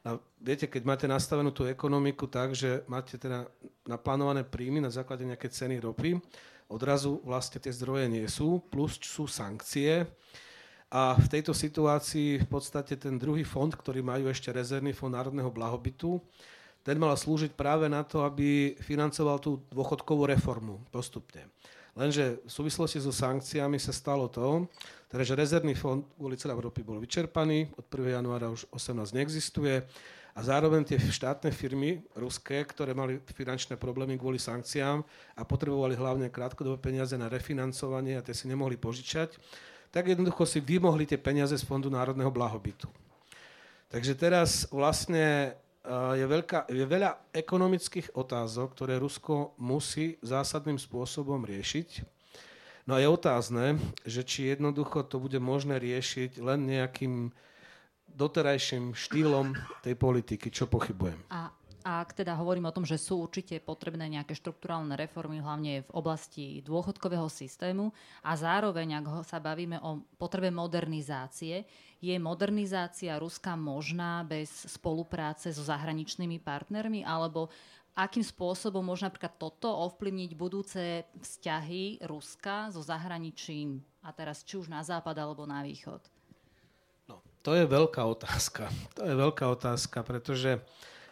A viete, keď máte nastavenú tú ekonomiku tak, že máte teda naplánované príjmy na základe nejaké ceny ropy, odrazu vlastne tie zdroje nie sú, plus sú sankcie. A v tejto situácii v podstate ten druhý fond, ktorý majú ešte rezervný fond národného blahobytu, ten mal slúžiť práve na to, aby financoval tú dôchodkovú reformu postupne. Lenže v súvislosti so sankciami sa stalo to, teda, že rezervný fond kvôli celej Európy bol vyčerpaný, od 1. januára už 18 neexistuje a zároveň tie štátne firmy ruské, ktoré mali finančné problémy kvôli sankciám a potrebovali hlavne krátkodobé peniaze na refinancovanie a tie si nemohli požičať, tak jednoducho si vymohli tie peniaze z Fondu národného blahobytu. Takže teraz vlastne je, veľká, je veľa ekonomických otázok, ktoré Rusko musí zásadným spôsobom riešiť. No a je otázne, že či jednoducho to bude možné riešiť len nejakým doterajším štýlom tej politiky, čo pochybujem. A ak teda hovorím o tom, že sú určite potrebné nejaké štruktúrálne reformy, hlavne v oblasti dôchodkového systému a zároveň, ak sa bavíme o potrebe modernizácie, je modernizácia Ruska možná bez spolupráce so zahraničnými partnermi alebo akým spôsobom môže napríklad toto ovplyvniť budúce vzťahy Ruska so zahraničím a teraz či už na západ alebo na východ? No, to je veľká otázka. To je veľká otázka, pretože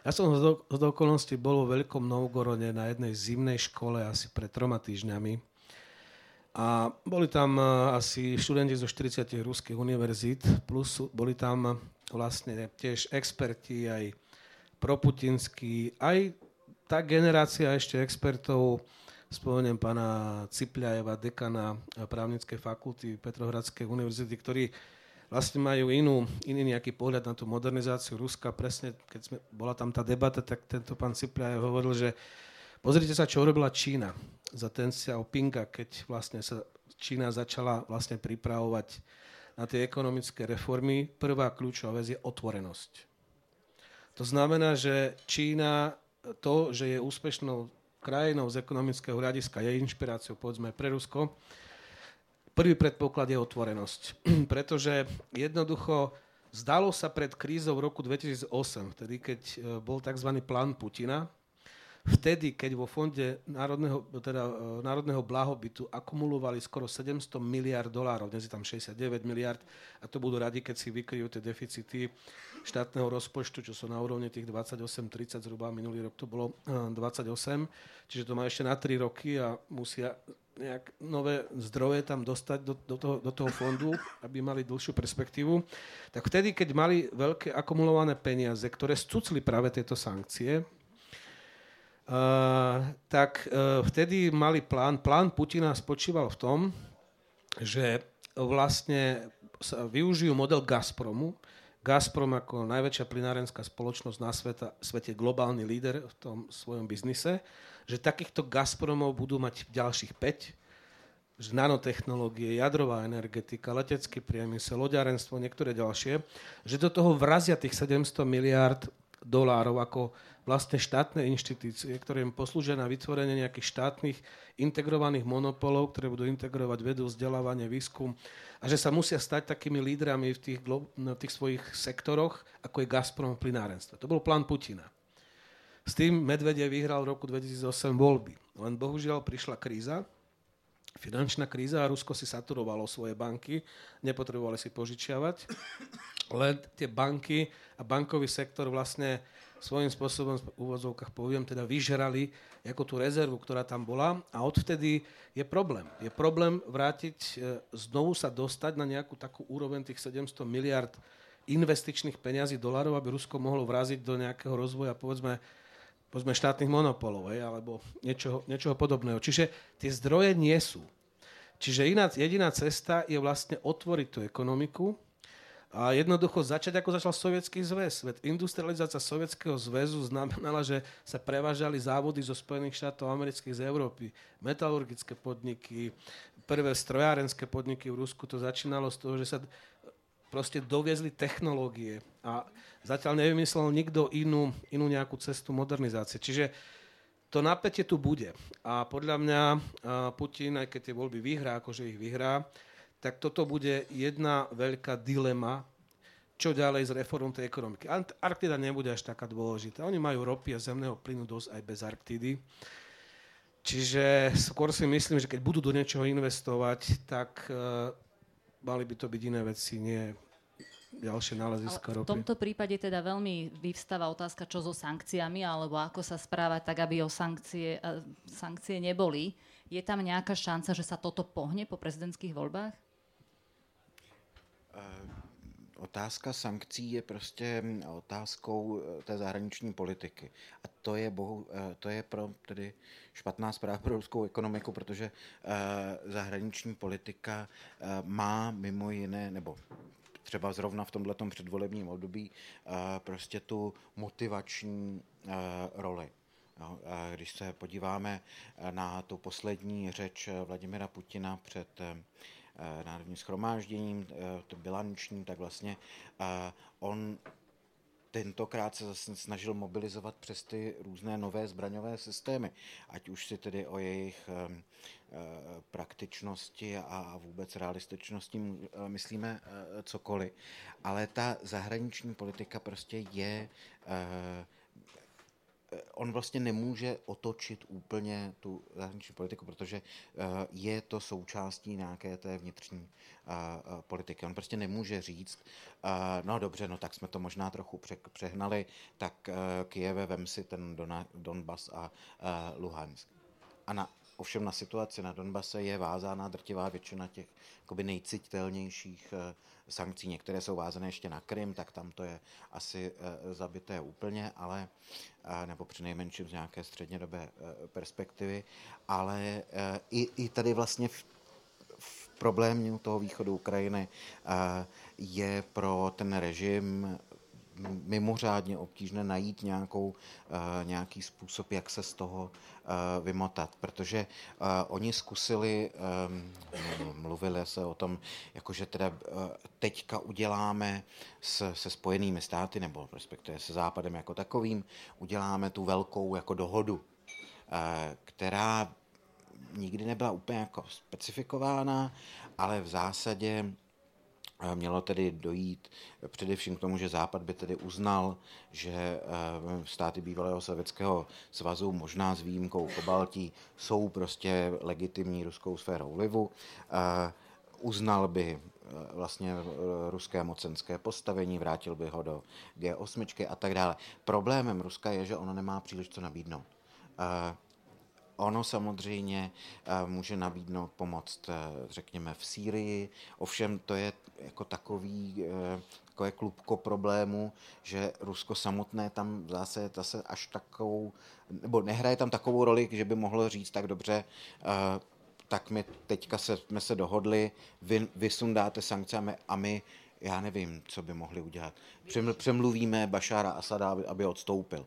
ja som z, do, okolností bol vo Veľkom Novgorode na jednej zimnej škole asi pred troma týždňami. A boli tam e, asi študenti zo 40 ruských univerzít, plus boli tam vlastne tiež experti aj proputinskí, aj tá generácia ešte expertov, spomeniem pána Cipľajeva, dekana právnickej fakulty Petrohradskej univerzity, ktorí vlastne majú inú, iný nejaký pohľad na tú modernizáciu Ruska. Presne, keď sme, bola tam tá debata, tak tento pán Cipľaj hovoril, že pozrite sa, čo urobila Čína za ten Xiaopinga, keď vlastne sa Čína začala vlastne pripravovať na tie ekonomické reformy. Prvá kľúčová vec je otvorenosť. To znamená, že Čína to, že je úspešnou krajinou z ekonomického hľadiska, je inšpiráciou povedzme pre Rusko, Prvý predpoklad je otvorenosť, pretože jednoducho zdalo sa pred krízou v roku 2008, vtedy keď e, bol tzv. plán Putina, vtedy, keď vo fonde národného, teda, e, národného blahobytu akumulovali skoro 700 miliard dolárov, dnes je tam 69 miliard a to budú radi, keď si vykryjú tie deficity štátneho rozpočtu, čo sú na úrovni tých 28-30, zhruba minulý rok to bolo 28, e, čiže to má ešte na 3 roky a musia nejak nové zdroje tam dostať do, do, toho, do toho fondu, aby mali dlhšiu perspektívu, tak vtedy, keď mali veľké akumulované peniaze, ktoré stucli práve tieto sankcie, tak uh, vtedy mali plán. Plán Putina spočíval v tom, že vlastne sa využijú model Gazpromu. Gazprom ako najväčšia plinárenská spoločnosť na sveta, svete, globálny líder v tom svojom biznise, že takýchto Gazpromov budú mať ďalších 5, že nanotechnológie, jadrová energetika, letecký priemysel, loďarenstvo, niektoré ďalšie, že do toho vrazia tých 700 miliárd dolárov ako vlastne štátne inštitúcie, ktoré im poslúžia na vytvorenie nejakých štátnych integrovaných monopolov, ktoré budú integrovať vedu, vzdelávanie, výskum a že sa musia stať takými lídrami v tých, v tých svojich sektoroch, ako je Gazprom v plinárenstve. To bol plán Putina. S tým Medvedev vyhral v roku 2008 voľby. Len bohužiaľ prišla kríza, finančná kríza a Rusko si saturovalo svoje banky, nepotrebovali si požičiavať, len tie banky a bankový sektor vlastne svojím spôsobom v úvodzovkách poviem, teda vyžrali ako tú rezervu, ktorá tam bola a odvtedy je problém. Je problém vrátiť, e, znovu sa dostať na nejakú takú úroveň tých 700 miliard investičných peňazí dolarov, aby Rusko mohlo vraziť do nejakého rozvoja, povedzme, povedzme štátnych monopolov, hej, alebo niečoho, niečoho podobného. Čiže tie zdroje nie sú. Čiže iná, jediná cesta je vlastne otvoriť tú ekonomiku a jednoducho začať, ako začal Sovietský zväz. Veď industrializácia Sovietskeho zväzu znamenala, že sa prevážali závody zo Spojených štátov amerických z Európy, metalurgické podniky, prvé strojárenské podniky v Rusku, to začínalo z toho, že sa proste doviezli technológie a zatiaľ nevymyslel nikto inú, inú nejakú cestu modernizácie. Čiže to napätie tu bude. A podľa mňa Putin, aj keď tie voľby vyhrá, akože ich vyhrá, tak toto bude jedna veľká dilema, čo ďalej s reformou tej ekonomiky. Arktida nebude až taká dôležitá. Oni majú ropy a zemného plynu dosť aj bez Arktidy. Čiže skôr si myslím, že keď budú do niečoho investovať, tak uh, mali by to byť iné veci, nie ďalšie náleziska ropy. V tomto prípade teda veľmi vyvstáva otázka, čo so sankciami, alebo ako sa správať tak, aby o sankcie, uh, sankcie neboli. Je tam nejaká šanca, že sa toto pohne po prezidentských voľbách? Uh otázka sankcí je prostě otázkou eh, té zahraniční politiky. A to je, bohu, eh, to je pro tedy špatná zpráva pro ruskou ekonomiku, protože eh, zahraniční politika má mimo jiné, nebo třeba zrovna v tomto předvolebním období, prostě tu motivační roli. Když se podíváme na tu poslední řeč Vladimira Putina před Eh, národním schromážděním, eh, to bilanční, tak vlastně eh, on tentokrát se zase snažil mobilizovat přes ty různé nové zbraňové systémy, ať už si tedy o jejich praktičnosti a vůbec realističnosti myslíme cokoliv. Ale ta zahraniční politika prostě je on vlastně nemůže otočit úplně tu zahraniční politiku, protože eh, je to součástí nějaké té vnitřní eh, eh, politiky. On prostě nemůže říct, no dobře, no tak jsme to možná trochu přehnali, tak Kijeve vem si ten Donbas a Luhansk. A na, ovšem na situaci na Donbase je vázána drtivá většina těch nejcitelnějších sankcí. Některé jsou vázané ještě na Krym, tak tam to je asi eh, zabité úplně, ale eh, nebo při nejmenším z nějaké střednědobé eh, perspektivy, ale i, i tady vlastně v problému toho východu Ukrajiny je pro ten režim mimořádně obtížné najít nějakou, uh, nějaký způsob, jak se z toho uh, vymotat, protože uh, oni zkusili, um, mluvili se o tom, jakože teda teďka uděláme se spojenými státy, nebo respektive se západem jako takovým, uděláme tu velkou jako dohodu, která nikdy nebyla úplně jako specifikována, ale v zásadě Mělo tedy dojít především k tomu, že Západ by tedy uznal, že eh, státy bývalého Sovětského svazu, možná s výjimkou Kobaltí, jsou prostě legitimní ruskou sférou vlivu. Eh, uznal by eh, vlastně ruské mocenské postavení, vrátil by ho do G8 a tak dále. Problémem Ruska je, že ono nemá příliš co nabídnout. Ono samozřejmě eh, může nabídnout pomoc, eh, řekněme, v Sýrii, ovšem to je jako takový, eh, takové klubko problému, že Rusko samotné tam zase, zase až takovou, nebo nehraje tam takovou roli, že by mohlo říct tak dobře, tak my teďka se, jsme se dohodli, vy, vy sundáte sankce a my, a my já nevím, co by mohli udělat. Přemluvíme Bašára Asada, aby, aby odstoupil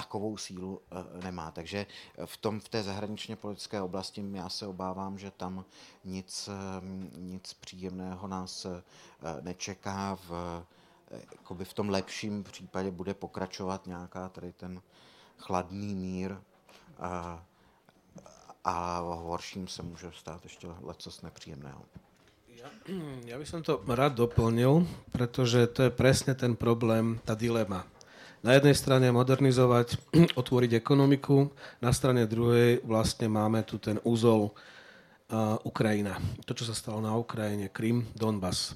takovou sílu eh, nemá. Takže v, tom, v té zahraničně politické oblasti já se obávám, že tam nic, eh, nic příjemného nás eh, nečeká. V, jakoby v tom lepším případě bude pokračovat nějaká tady ten chladný mír a, a v horším se může stát ještě lecos nepříjemného. Ja, ja by som to rád doplnil, pretože to je presne ten problém, tá dilema na jednej strane modernizovať, otvoriť ekonomiku, na strane druhej vlastne máme tu ten úzol uh, Ukrajina. To, čo sa stalo na Ukrajine, Krym, Donbass.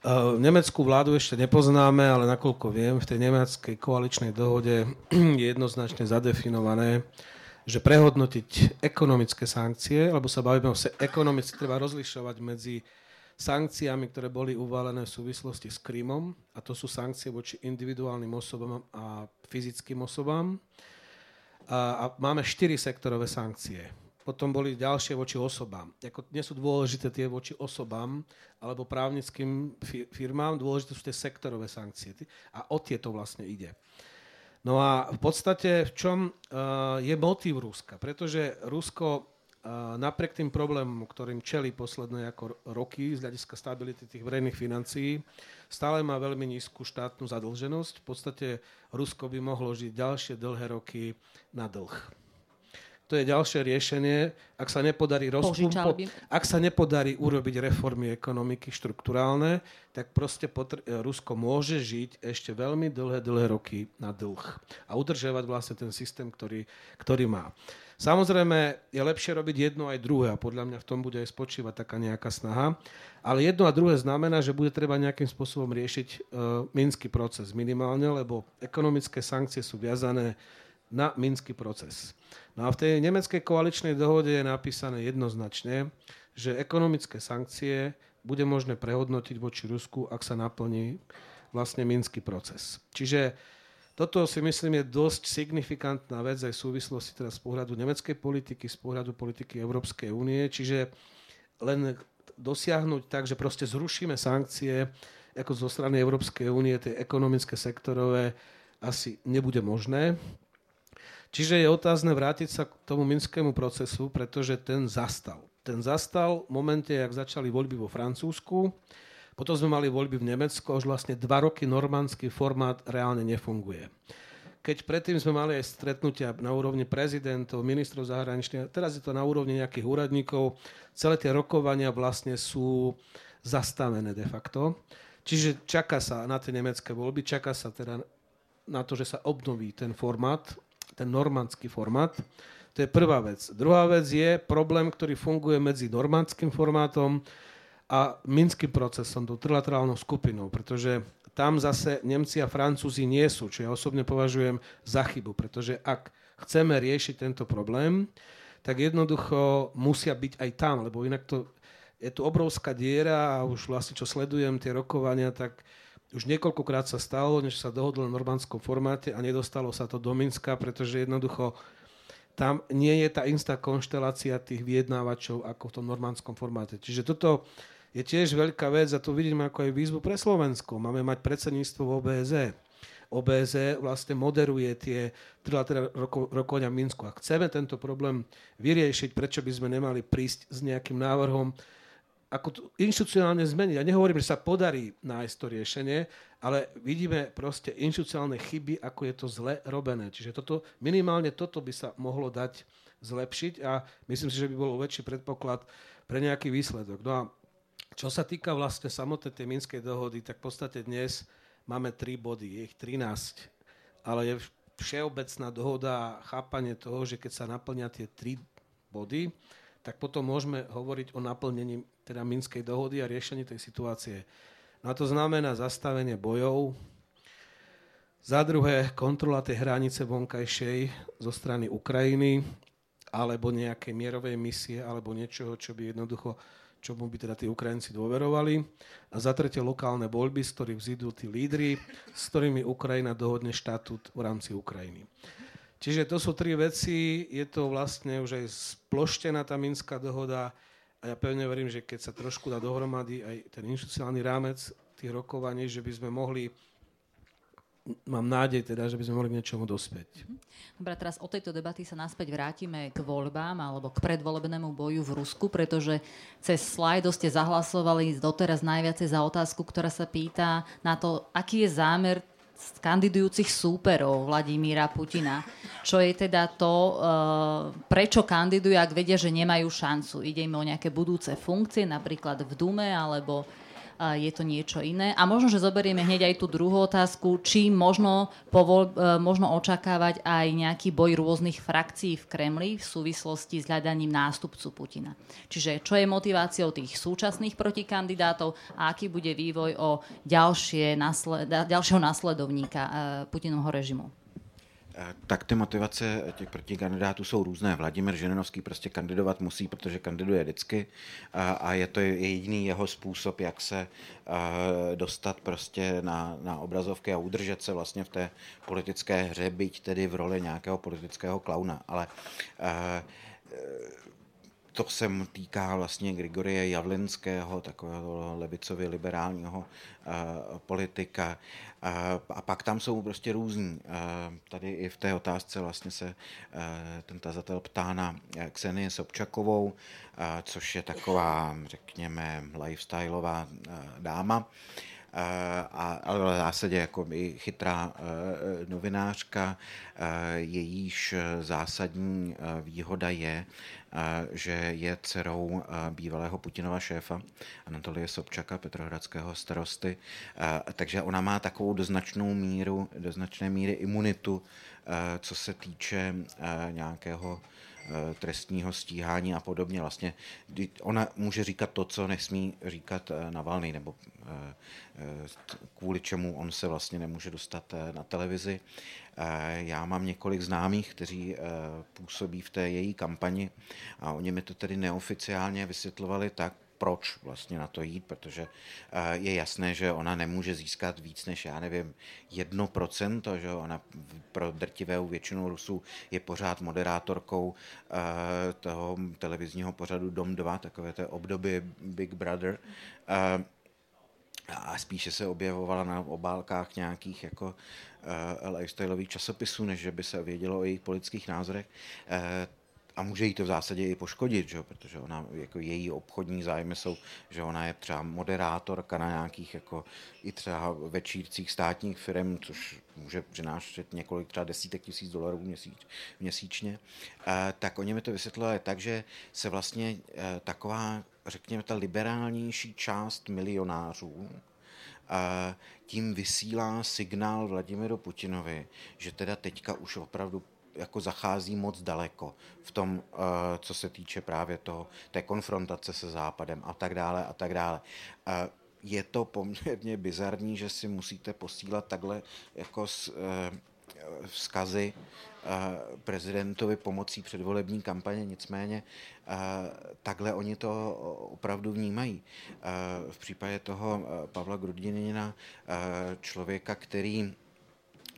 Uh, nemeckú vládu ešte nepoznáme, ale nakoľko viem, v tej nemeckej koaličnej dohode je jednoznačne zadefinované, že prehodnotiť ekonomické sankcie, alebo sa bavíme o ekonomicky, treba rozlišovať medzi sankciami, ktoré boli uvalené v súvislosti s Krymom, a to sú sankcie voči individuálnym osobám a fyzickým osobám. A, a máme štyri sektorové sankcie. Potom boli ďalšie voči osobám. Jako, nie sú dôležité tie voči osobám alebo právnickým firmám, dôležité sú tie sektorové sankcie. A o tieto vlastne ide. No a v podstate v čom uh, je motív Ruska? Pretože Rusko napriek tým problémom, ktorým čeli posledné ako roky z hľadiska stability tých verejných financií, stále má veľmi nízku štátnu zadlženosť. V podstate Rusko by mohlo žiť ďalšie dlhé roky na dlh. To je ďalšie riešenie. Ak sa nepodarí rozpumpo- ak sa nepodarí urobiť reformy ekonomiky štruktúrálne, tak proste potr- Rusko môže žiť ešte veľmi dlhé, dlhé roky na dlh a udržovať vlastne ten systém, ktorý, ktorý má. Samozrejme, je lepšie robiť jedno aj druhé a podľa mňa v tom bude aj spočívať taká nejaká snaha. Ale jedno a druhé znamená, že bude treba nejakým spôsobom riešiť uh, minský proces minimálne, lebo ekonomické sankcie sú viazané na minský proces. No a v tej nemeckej koaličnej dohode je napísané jednoznačne, že ekonomické sankcie bude možné prehodnotiť voči Rusku, ak sa naplní vlastne minský proces. Čiže toto si myslím je dosť signifikantná vec aj v súvislosti teraz z pohľadu nemeckej politiky, z pohľadu politiky Európskej únie, čiže len dosiahnuť tak, že proste zrušíme sankcie ako zo strany Európskej únie, tie ekonomické sektorové, asi nebude možné. Čiže je otázne vrátiť sa k tomu minskému procesu, pretože ten zastal. Ten zastal v momente, jak začali voľby vo Francúzsku, potom sme mali voľby v Nemecku, už vlastne dva roky normandský formát reálne nefunguje. Keď predtým sme mali aj stretnutia na úrovni prezidentov, ministrov zahraničných, teraz je to na úrovni nejakých úradníkov, celé tie rokovania vlastne sú zastavené de facto. Čiže čaká sa na tie nemecké voľby, čaká sa teda na to, že sa obnoví ten formát, ten normandský formát. To je prvá vec. Druhá vec je problém, ktorý funguje medzi normandským formátom a minským procesom, tou trilaterálnou skupinou, pretože tam zase Nemci a Francúzi nie sú, čo ja osobne považujem za chybu, pretože ak chceme riešiť tento problém, tak jednoducho musia byť aj tam, lebo inak to je tu obrovská diera a už vlastne čo sledujem tie rokovania, tak už niekoľkokrát sa stalo, než sa dohodlo na normandskom formáte a nedostalo sa to do Minska, pretože jednoducho tam nie je tá istá konštelácia tých vyjednávačov ako v tom normandskom formáte. Čiže toto je tiež veľká vec a tu vidím ako aj výzvu pre Slovensko. Máme mať predsedníctvo v OBZ. OBZ vlastne moderuje tie trilaterálne roko, rokovania v Minsku. A chceme tento problém vyriešiť, prečo by sme nemali prísť s nejakým návrhom, ako to inštitucionálne zmeniť. Ja nehovorím, že sa podarí nájsť to riešenie, ale vidíme proste inštitucionálne chyby, ako je to zle robené. Čiže toto, minimálne toto by sa mohlo dať zlepšiť a myslím si, že by bol väčší predpoklad pre nejaký výsledok. No a čo sa týka vlastne samotnej tej Minskej dohody, tak v podstate dnes máme tri body, je ich 13, ale je všeobecná dohoda a chápanie toho, že keď sa naplňa tie tri body, tak potom môžeme hovoriť o naplnení teda Minskej dohody a riešení tej situácie. No a to znamená zastavenie bojov, za druhé kontrola tej hranice vonkajšej zo strany Ukrajiny, alebo nejakej mierovej misie, alebo niečoho, čo by jednoducho čomu by teda tí Ukrajinci dôverovali. A za tretie lokálne voľby, z ktorých vzídu tí lídry, s ktorými Ukrajina dohodne štatút v rámci Ukrajiny. Čiže to sú tri veci, je to vlastne už aj sploštená tá Minská dohoda. A ja pevne verím, že keď sa trošku dá dohromady aj ten inštitucionálny rámec tých rokovaní, že by sme mohli mám nádej teda, že by sme mohli k niečomu dospieť. Dobre, teraz o tejto debaty sa naspäť vrátime k voľbám alebo k predvolebnému boju v Rusku, pretože cez slajdo ste zahlasovali doteraz najviacej za otázku, ktorá sa pýta na to, aký je zámer kandidujúcich súperov Vladimíra Putina. Čo je teda to, e, prečo kandidujú, ak vedia, že nemajú šancu. Ide im o nejaké budúce funkcie, napríklad v Dume alebo je to niečo iné. A možno, že zoberieme hneď aj tú druhú otázku, či možno, povol, e, možno očakávať aj nejaký boj rôznych frakcií v Kremli v súvislosti s hľadaním nástupcu Putina. Čiže čo je motiváciou tých súčasných protikandidátov a aký bude vývoj o ďalšie, ďalšieho nasledovníka e, Putinovho režimu. Tak ty motivace těch protikandidátů jsou různé. Vladimir Žirinovský prostě kandidovat musí, protože kandiduje vždycky a, a je to jediný jeho způsob, jak se uh, dostat prostě na, na obrazovky a udržet se vlastně v té politické hře, byť tedy v roli nějakého politického klauna. Ale uh, to se týká vlastně Grigorie Javlinského, takového levicově liberálního politika. A pak tam jsou prostě různí. Tady i v té otázce vlastně se ten tazatel ptá na Ksenie Sobčakovou, což je taková, řekněme, lifestyleová dáma ale v zásadě jako i chytrá novinářka, jejíž zásadní výhoda je, že je dcerou bývalého Putinova šéfa Anatolie Sobčaka, Petrohradského starosty, takže ona má takovou doznačnou míru, do značné míry imunitu, co se týče nějakého trestního stíhání a podobně. Vlastně ona může říkat to, co nesmí říkat eh, Navalny, nebo eh, kvůli čemu on se vlastně nemůže dostat na televizi. Já mám několik známých, kteří působí v té její kampani a oni mi to tedy neoficiálně vysvětlovali tak, proč vlastně na to jít, protože eh, je jasné, že ona nemůže získat víc než, já nevím, jedno procento, že ona pro drtivou většinu Rusů je pořád moderátorkou eh, toho televizního pořadu Dom 2, takové té období Big Brother eh, a spíše se objevovala na obálkách nějakých jako uh, lifestyleových časopisů, než že by se vědělo o jejich politických názorech. Uh, a může jí to v zásadě i poškodit, že? protože ona, jako její obchodní zájmy jsou, že ona je třeba moderátorka na nějakých jako i třeba večírcích státních firm, což může přinášet několik třeba desítek tisíc dolarů měsíč, měsíčně, e, tak oni mi to vysvětlili tak, že se vlastně e, taková, řekněme, ta liberálnější část milionářů e, tím vysílá signál Vladimiru Putinovi, že teda teďka už opravdu jako zachází moc daleko v tom, eh, co se týče právě toho, té konfrontace se Západem a tak dále a tak dále. Eh, je to poměrně bizarní, že si musíte posílat takhle jako eh, vzkazy prezidentovi pomocí předvolební kampaně, nicméně takhle oni to opravdu vnímají. V případě toho Pavla Grudinina, člověka, který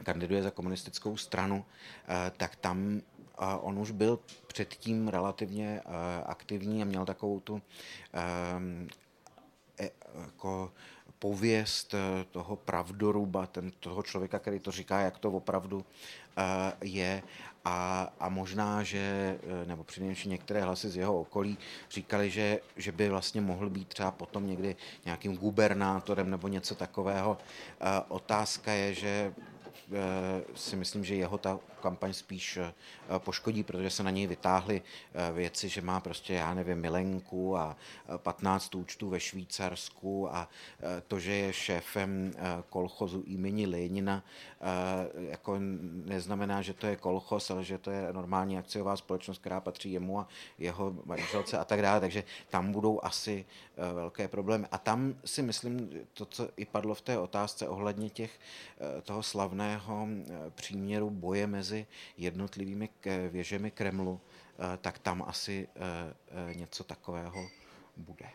kandiduje za komunistickou stranu, eh, tak tam eh, on už byl předtím relativně eh, aktivní a měl takovou tu jako pověst toho pravdoruba, ten, toho člověka, který to říká, jak to opravdu je. A, a možná, že, nebo přinejmenším některé hlasy z jeho okolí říkali, že, že by vlastně mohl být třeba potom někdy nějakým gubernátorem nebo něco takového. Otázka je, že si myslím, že jeho ta kampaň spíš eh, poškodí, protože se na něj vytáhly eh, věci, že má prostě, já nevím, milenku a 15 účtů ve Švýcarsku a to, že je šéfem kolchozu imeni Lenina, jako neznamená, že to je kolchoz, ale že to je normální akciová společnost, která patří jemu a jeho manželce a tak dále, takže tam budou asi velké problémy. A tam si myslím, to, co i padlo v té otázce ohledně těch, toho slavného příměru boje mezi mezi jednotlivými věžemi Kremlu, eh, tak tam asi eh, eh, něco takového bude.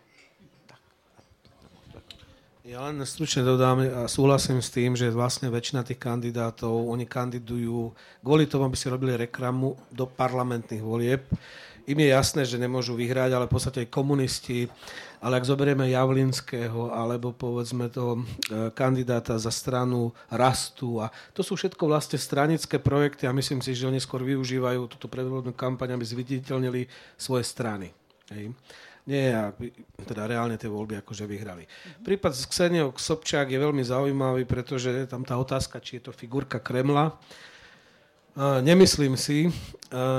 Ja len stručne dodám a súhlasím s tým, že vlastne väčšina tých kandidátov, oni kandidujú kvôli tomu, aby si robili reklamu do parlamentných volieb im je jasné, že nemôžu vyhrať, ale v podstate aj komunisti, ale ak zoberieme Javlinského alebo povedzme toho e, kandidáta za stranu Rastu a to sú všetko vlastne stranické projekty a myslím si, že oni skôr využívajú túto predvolebnú kampaň, aby zviditeľnili svoje strany. Hej. Nie, teda reálne tie voľby akože vyhrali. Prípad s Kseniou Sobčák je veľmi zaujímavý, pretože je tam tá otázka, či je to figurka Kremla. Nemyslím si,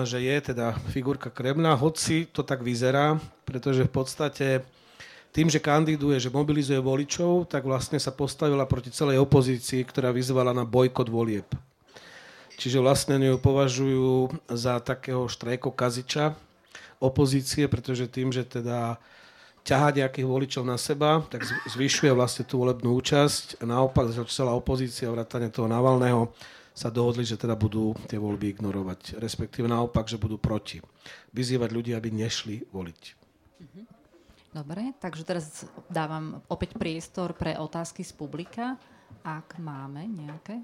že je teda figurka Kremna, hoci to tak vyzerá, pretože v podstate tým, že kandiduje, že mobilizuje voličov, tak vlastne sa postavila proti celej opozícii, ktorá vyzvala na bojkot volieb. Čiže vlastne ju považujú za takého štrajko kaziča opozície, pretože tým, že teda ťahá nejakých voličov na seba, tak zvyšuje vlastne tú volebnú účasť. Naopak celá opozícia, vrátane toho Navalného, sa dohodli, že teda budú tie voľby ignorovať, respektíve naopak, že budú proti. Vyzývať ľudí, aby nešli voliť. Mhm. Dobre, takže teraz dávam opäť priestor pre otázky z publika. Ak máme nejaké,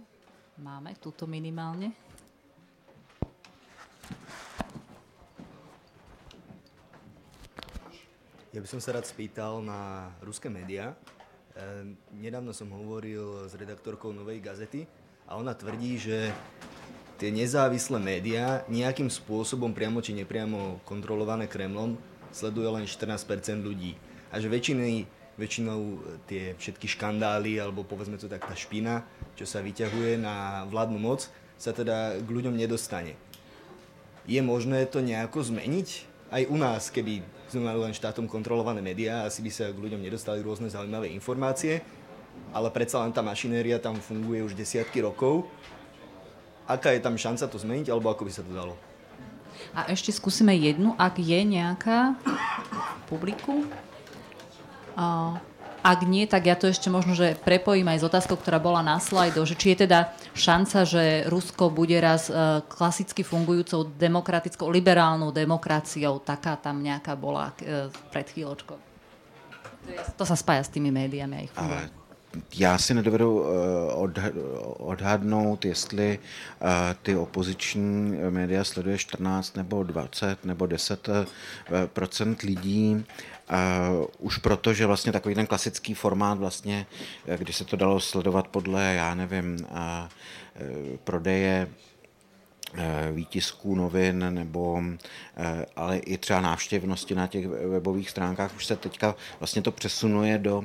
máme túto minimálne. Ja by som sa rád spýtal na ruské médiá. E, nedávno som hovoril s redaktorkou Novej gazety a ona tvrdí, že tie nezávislé médiá nejakým spôsobom priamo či nepriamo kontrolované Kremlom sleduje len 14% ľudí. A že väčšiny, väčšinou tie všetky škandály, alebo povedzme to tak tá špina, čo sa vyťahuje na vládnu moc, sa teda k ľuďom nedostane. Je možné to nejako zmeniť? Aj u nás, keby sme mali len štátom kontrolované médiá, asi by sa k ľuďom nedostali rôzne zaujímavé informácie, ale predsa len tá mašinéria tam funguje už desiatky rokov aká je tam šanca to zmeniť, alebo ako by sa to dalo? A ešte skúsime jednu, ak je nejaká publiku. A, ak nie, tak ja to ešte možno, že prepojím aj s otázkou, ktorá bola na slajdo, že či je teda šanca, že Rusko bude raz uh, klasicky fungujúcou demokratickou, liberálnou demokraciou, taká tam nejaká bola uh, pred chvíľočkou. To sa spája s tými médiami a ich fungovanie já si nedovedu eh, odhadnout, jestli eh, ty opoziční média sleduje 14 nebo 20 nebo 10 eh, lidí. Už proto, že vlastně takový ten klasický formát vlastně, kdy se to dalo sledovat podle, já nevím, prodeje výtisků novin nebo ale i třeba návštěvnosti na těch webových stránkách už se teďka vlastně to přesunuje do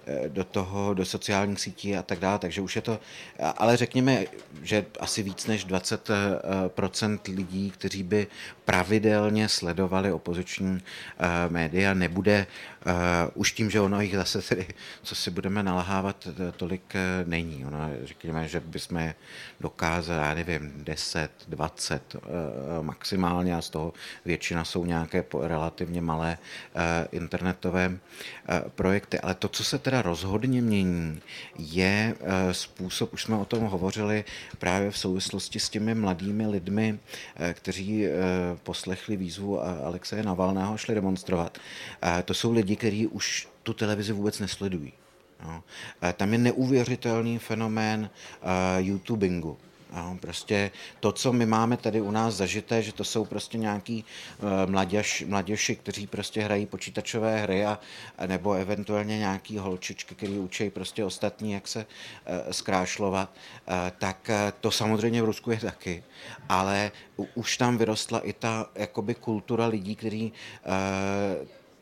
do toho, do sociálních sítí a tak dále, takže už je to, ale řekněme, že asi víc než 20% eh, lidí, kteří by pravidelně sledovali opoziční eh, média, nebude už tím, že ono jich zase tedy, co si budeme nalahávat, tolik není. Ono, řekněme, že bychom dokázali, já nevím, 10, 20 maximálně a z toho většina jsou nějaké relativně malé internetové projekty. Ale to, co se tedy teda rozhodně mění, je eh, způsob, už jsme o tom hovořili právě v souvislosti s těmi mladými lidmi, eh, kteří eh, poslechli výzvu Alexeje Navalného šli demonstrovat. To jsou lidi, kteří už tu televizi vůbec nesledují. No. Tam je neuvěřitelný fenomén YouTubingu. Jo, prostě to, co my máme tady u nás zažité, že to jsou prostě nějaký uh, mladěž, mladěši, kteří prostě hrají počítačové hry a, nebo eventuálně nějaký holčičky, který učí prostě ostatní, jak se uh, zkrášlovat, uh, tak to samozřejmě v Rusku je taky, ale už tam vyrostla i ta jakoby kultura lidí, kteří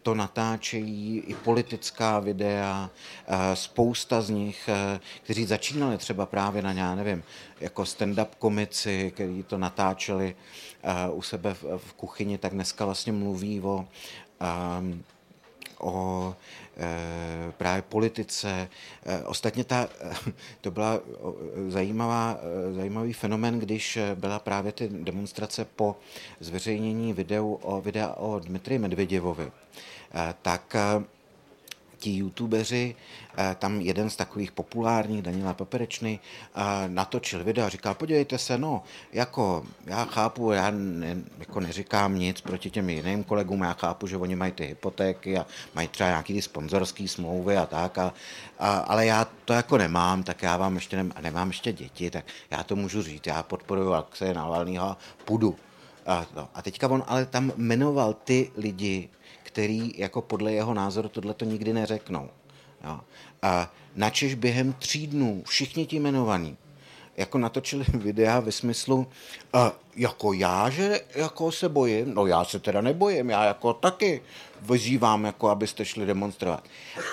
to natáčejí i politická videa, spousta z nich, kteří začínali třeba právě na, já nevím, jako stand-up komici, kteří to natáčeli u sebe v kuchyni, tak dneska vlastně mluví o, o e, právě politice. E, ostatně ta, to byla zajímavá, zajímavý fenomen, když byla právě ty demonstrace po zveřejnění videu o, videa o Dmitry Medvěděvovi Eh, tak eh, ti youtubeři, eh, tam jeden z takových populárních, Daniela Paperečny, natočil video a říkal, podívejte se, no, jako já chápu, já ne, jako neříkám nic proti těm jiným kolegům, já chápu, že oni mají ty hypotéky a mají třeba nějaký ty sponzorský smlouvy a tak, a, a, ale já to jako nemám, tak já vám ještě nem, nemám ještě děti, tak já to můžu říct, já podporuji Alexeje Navalnýho, půjdu. A, no, a teďka on ale tam jmenoval ty lidi, který jako podle jeho názoru tohle to nikdy neřeknou. Jo. A načež během tří dnů všichni ti jmenovaní jako natočili videa ve smyslu, a jako já, že jako se bojím, no já se teda nebojím, já jako taky vyzývám, jako abyste šli demonstrovat.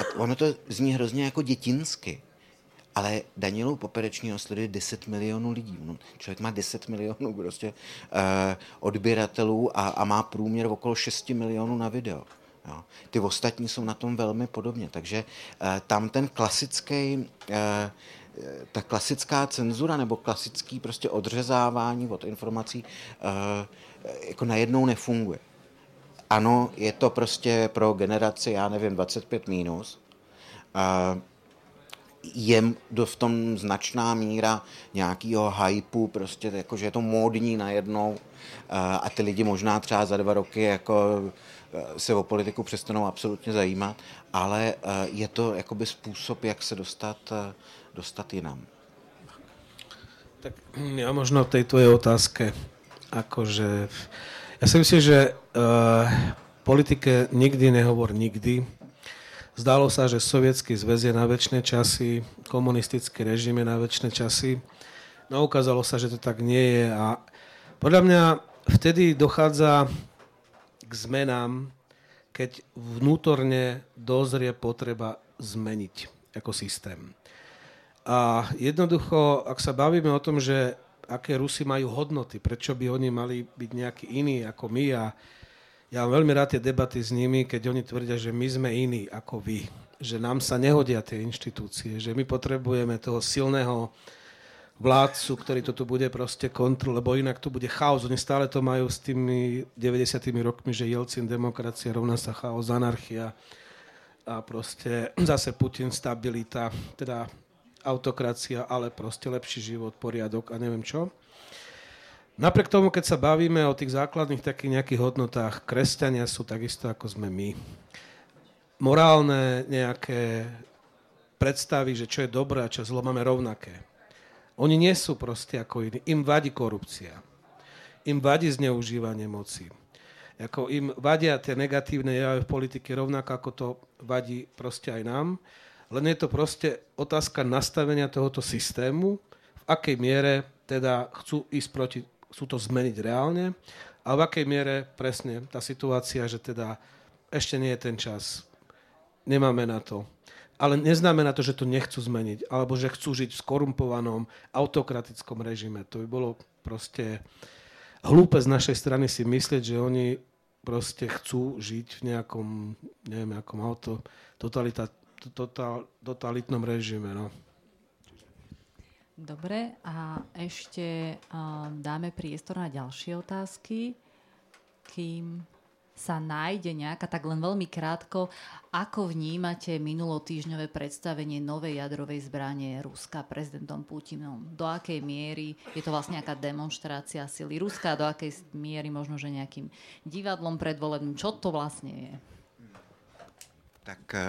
A ono to zní hrozně jako dětinsky. Ale Danielu Poperečního sleduje 10 milionů lidí. No, člověk má 10 milionů prostě uh, odběratelů a, a má průměr okolo 6 milionů na video. Jo. Ty ostatní jsou na tom velmi podobně, takže uh, tam ten klasický, uh, ta klasická cenzura nebo klasický prostě odřezávání od informací uh, jako najednou nefunguje. Ano, je to prostě pro generaci, já nevím, 25 minus. Uh, je v tom značná míra nějakého hypu, prostě jako, že je to módní najednou a ty lidi možná třeba za dva roky jako se o politiku přestanou absolutně zajímat, ale e, je to jakoby způsob, jak se dostat, e, dostat jinam. Tak ja možno v tej tvojej otázke, akože, ja si myslím, že uh, politike nikdy nehovor nikdy. Zdalo sa, že sovietský zväz je na väčšie časy, komunistický režim je na väčšie časy. No ukázalo sa, že to tak nie je a podľa mňa vtedy dochádza k zmenám, keď vnútorne dozrie potreba zmeniť ekosystém. A jednoducho, ak sa bavíme o tom, že aké Rusy majú hodnoty, prečo by oni mali byť nejakí iní ako my a ja mám veľmi rád tie debaty s nimi, keď oni tvrdia, že my sme iní ako vy, že nám sa nehodia tie inštitúcie, že my potrebujeme toho silného vládcu, ktorý toto bude proste kontrol, lebo inak to bude chaos. Oni stále to majú s tými 90. rokmi, že Jelcin demokracia rovná sa chaos, anarchia a proste zase Putin stabilita, teda autokracia, ale proste lepší život, poriadok a neviem čo. Napriek tomu, keď sa bavíme o tých základných takých nejakých hodnotách, kresťania sú takisto ako sme my. Morálne nejaké predstavy, že čo je dobré a čo zlo máme rovnaké. Oni nie sú proste ako iní. Im vadí korupcia. Im vadí zneužívanie moci. Ako im vadia tie negatívne javy v politike rovnako ako to vadí proste aj nám. Len je to proste otázka nastavenia tohoto systému, v akej miere teda chcú ísť proti, chcú to zmeniť reálne a v akej miere presne tá situácia, že teda ešte nie je ten čas, nemáme na to. Ale neznamená to, že to nechcú zmeniť, alebo že chcú žiť v skorumpovanom autokratickom režime. To by bolo proste hlúpe z našej strany si myslieť, že oni proste chcú žiť v nejakom, neviem, nejakom auto, totalita, total, totalitnom režime. No. Dobre, a ešte uh, dáme priestor na ďalšie otázky, kým sa nájde nejaká, tak len veľmi krátko, ako vnímate minulotýžňové predstavenie novej jadrovej zbranie Ruska prezidentom Putinom? Do akej miery je to vlastne nejaká demonstrácia sily Ruska, do akej miery možno, že nejakým divadlom predvolebným? Čo to vlastne je? Tak eh,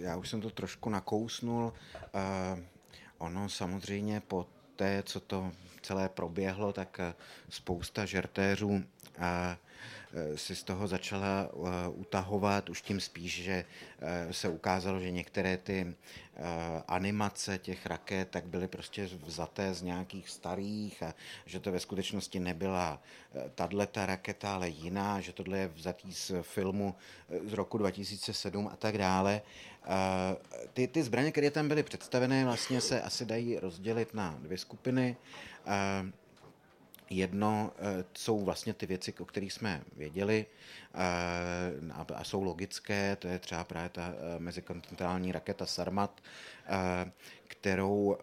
já už jsem to trošku nakousnul. Eh, ono samozřejmě po té, co to celé proběhlo, tak eh, spousta žertéřů si z toho začala utahovat, už tím spíš, že se ukázalo, že některé ty animace těch raket tak byly prostě vzaté z nějakých starých a že to ve skutečnosti nebyla tato raketa, ale jiná, že tohle je vzatý z filmu z roku 2007 a tak dále. Ty, ty zbraně, které tam byly představené, vlastně se asi dají rozdělit na dvě skupiny. Jedno eh, jsou vlastně ty věci, o kterých jsme věděli eh, a jsou logické, to je třeba právě ta eh, mezikontinentální raketa Sarmat, kterou uh,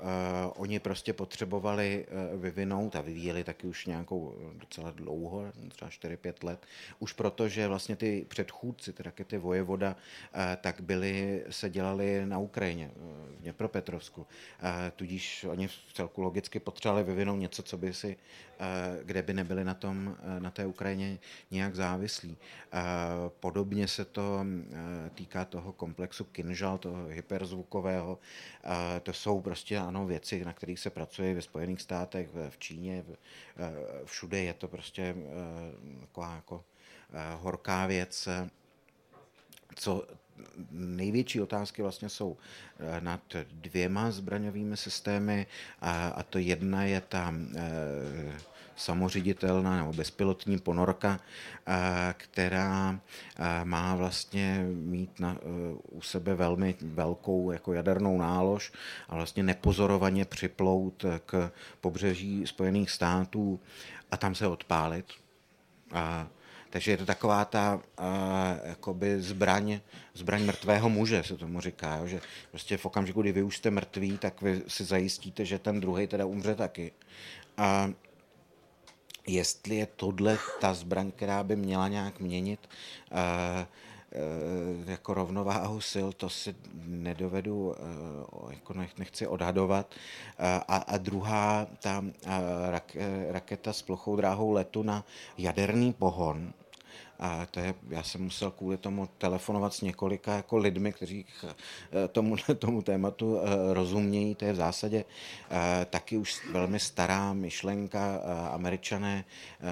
oni prostě potřebovali vyvinout a vyvíjeli taky už nějakou docela dlouho, třeba 4-5 let, už proto, že vlastně ty předchůdci, ty rakety Vojevoda, tak byly, se dělali na Ukrajině, v Dněpropetrovsku. Tudíž oni v celku logicky potřebovali vyvinout něco, co by si, kde by nebyli na, tom, na té Ukrajině nějak závislí. Uh, podobně se to uh, týká toho komplexu Kinžal, toho hyperzvukového, uh, to jsou prostě ano věci, na kterých se pracuje ve Spojených státech, v Číně, eh, všude je to prostě eh, taková jako eh, horká věc. Co největší otázky vlastně jsou nad dvěma zbraňovými systémy a, a to jedna je ta samoředitelná nebo bezpilotní ponorka, která má vlastně mít na, u sebe velmi velkou jako jadernou nálož a vlastně nepozorovaně připlout k pobřeží Spojených států a tam se odpálit. A, takže je to taková ta a, jakoby zbraň, zbraň mrtvého muže, se tomu říká, že prostě v okamžiku, kdy vy už jste mrtví, tak vy si zajistíte, že ten druhý teda umře taky. A jestli je tohle ta zbraň, která by měla nějak měnit uh, jako rovnováhu sil, to si nedovedu, eh, jako nechci odhadovat. A, a druhá, ta raketa s plochou dráhou letu na jaderný pohon, A to je, já jsem musel kvůli tomu telefonovat s několika jako lidmi, kteří tomu, tomu tématu rozumějí. To je v zásadě taky už velmi stará myšlenka. Američané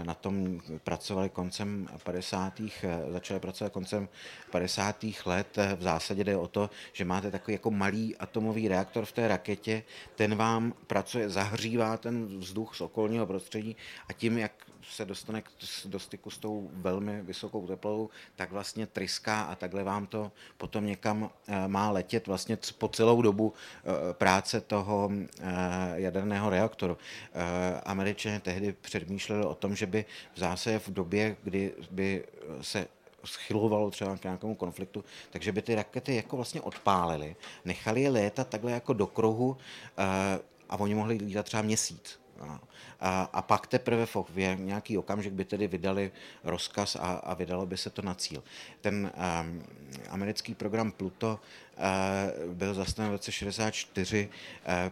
na tom pracovali koncem 50. začali pracovat koncem 50. let. V zásadě jde o to, že máte takový jako malý atomový reaktor v té raketě, ten vám pracuje, zahřívá ten vzduch z okolního prostředí a tím, jak se dostane do styku s tou velmi vysokou teplotou, tak vlastně tryská a takhle vám to potom někam eh, má letět vlastně po celou dobu eh, práce toho eh, jaderného reaktoru. Američané tehdy předmýšleli o tom, že by v zásadě v době, kdy by se schylovalo třeba k nějakému konfliktu, takže by ty rakety jako vlastně odpálily, nechali je létat takhle jako do kruhu a oni mohli lítat třeba měsíc. A, a pak teprve v nějaký okamžik by tedy vydali rozkaz a, a vydalo by se to na cíl. Ten um, americký program Pluto uh, byl zastaven v roce 64 uh,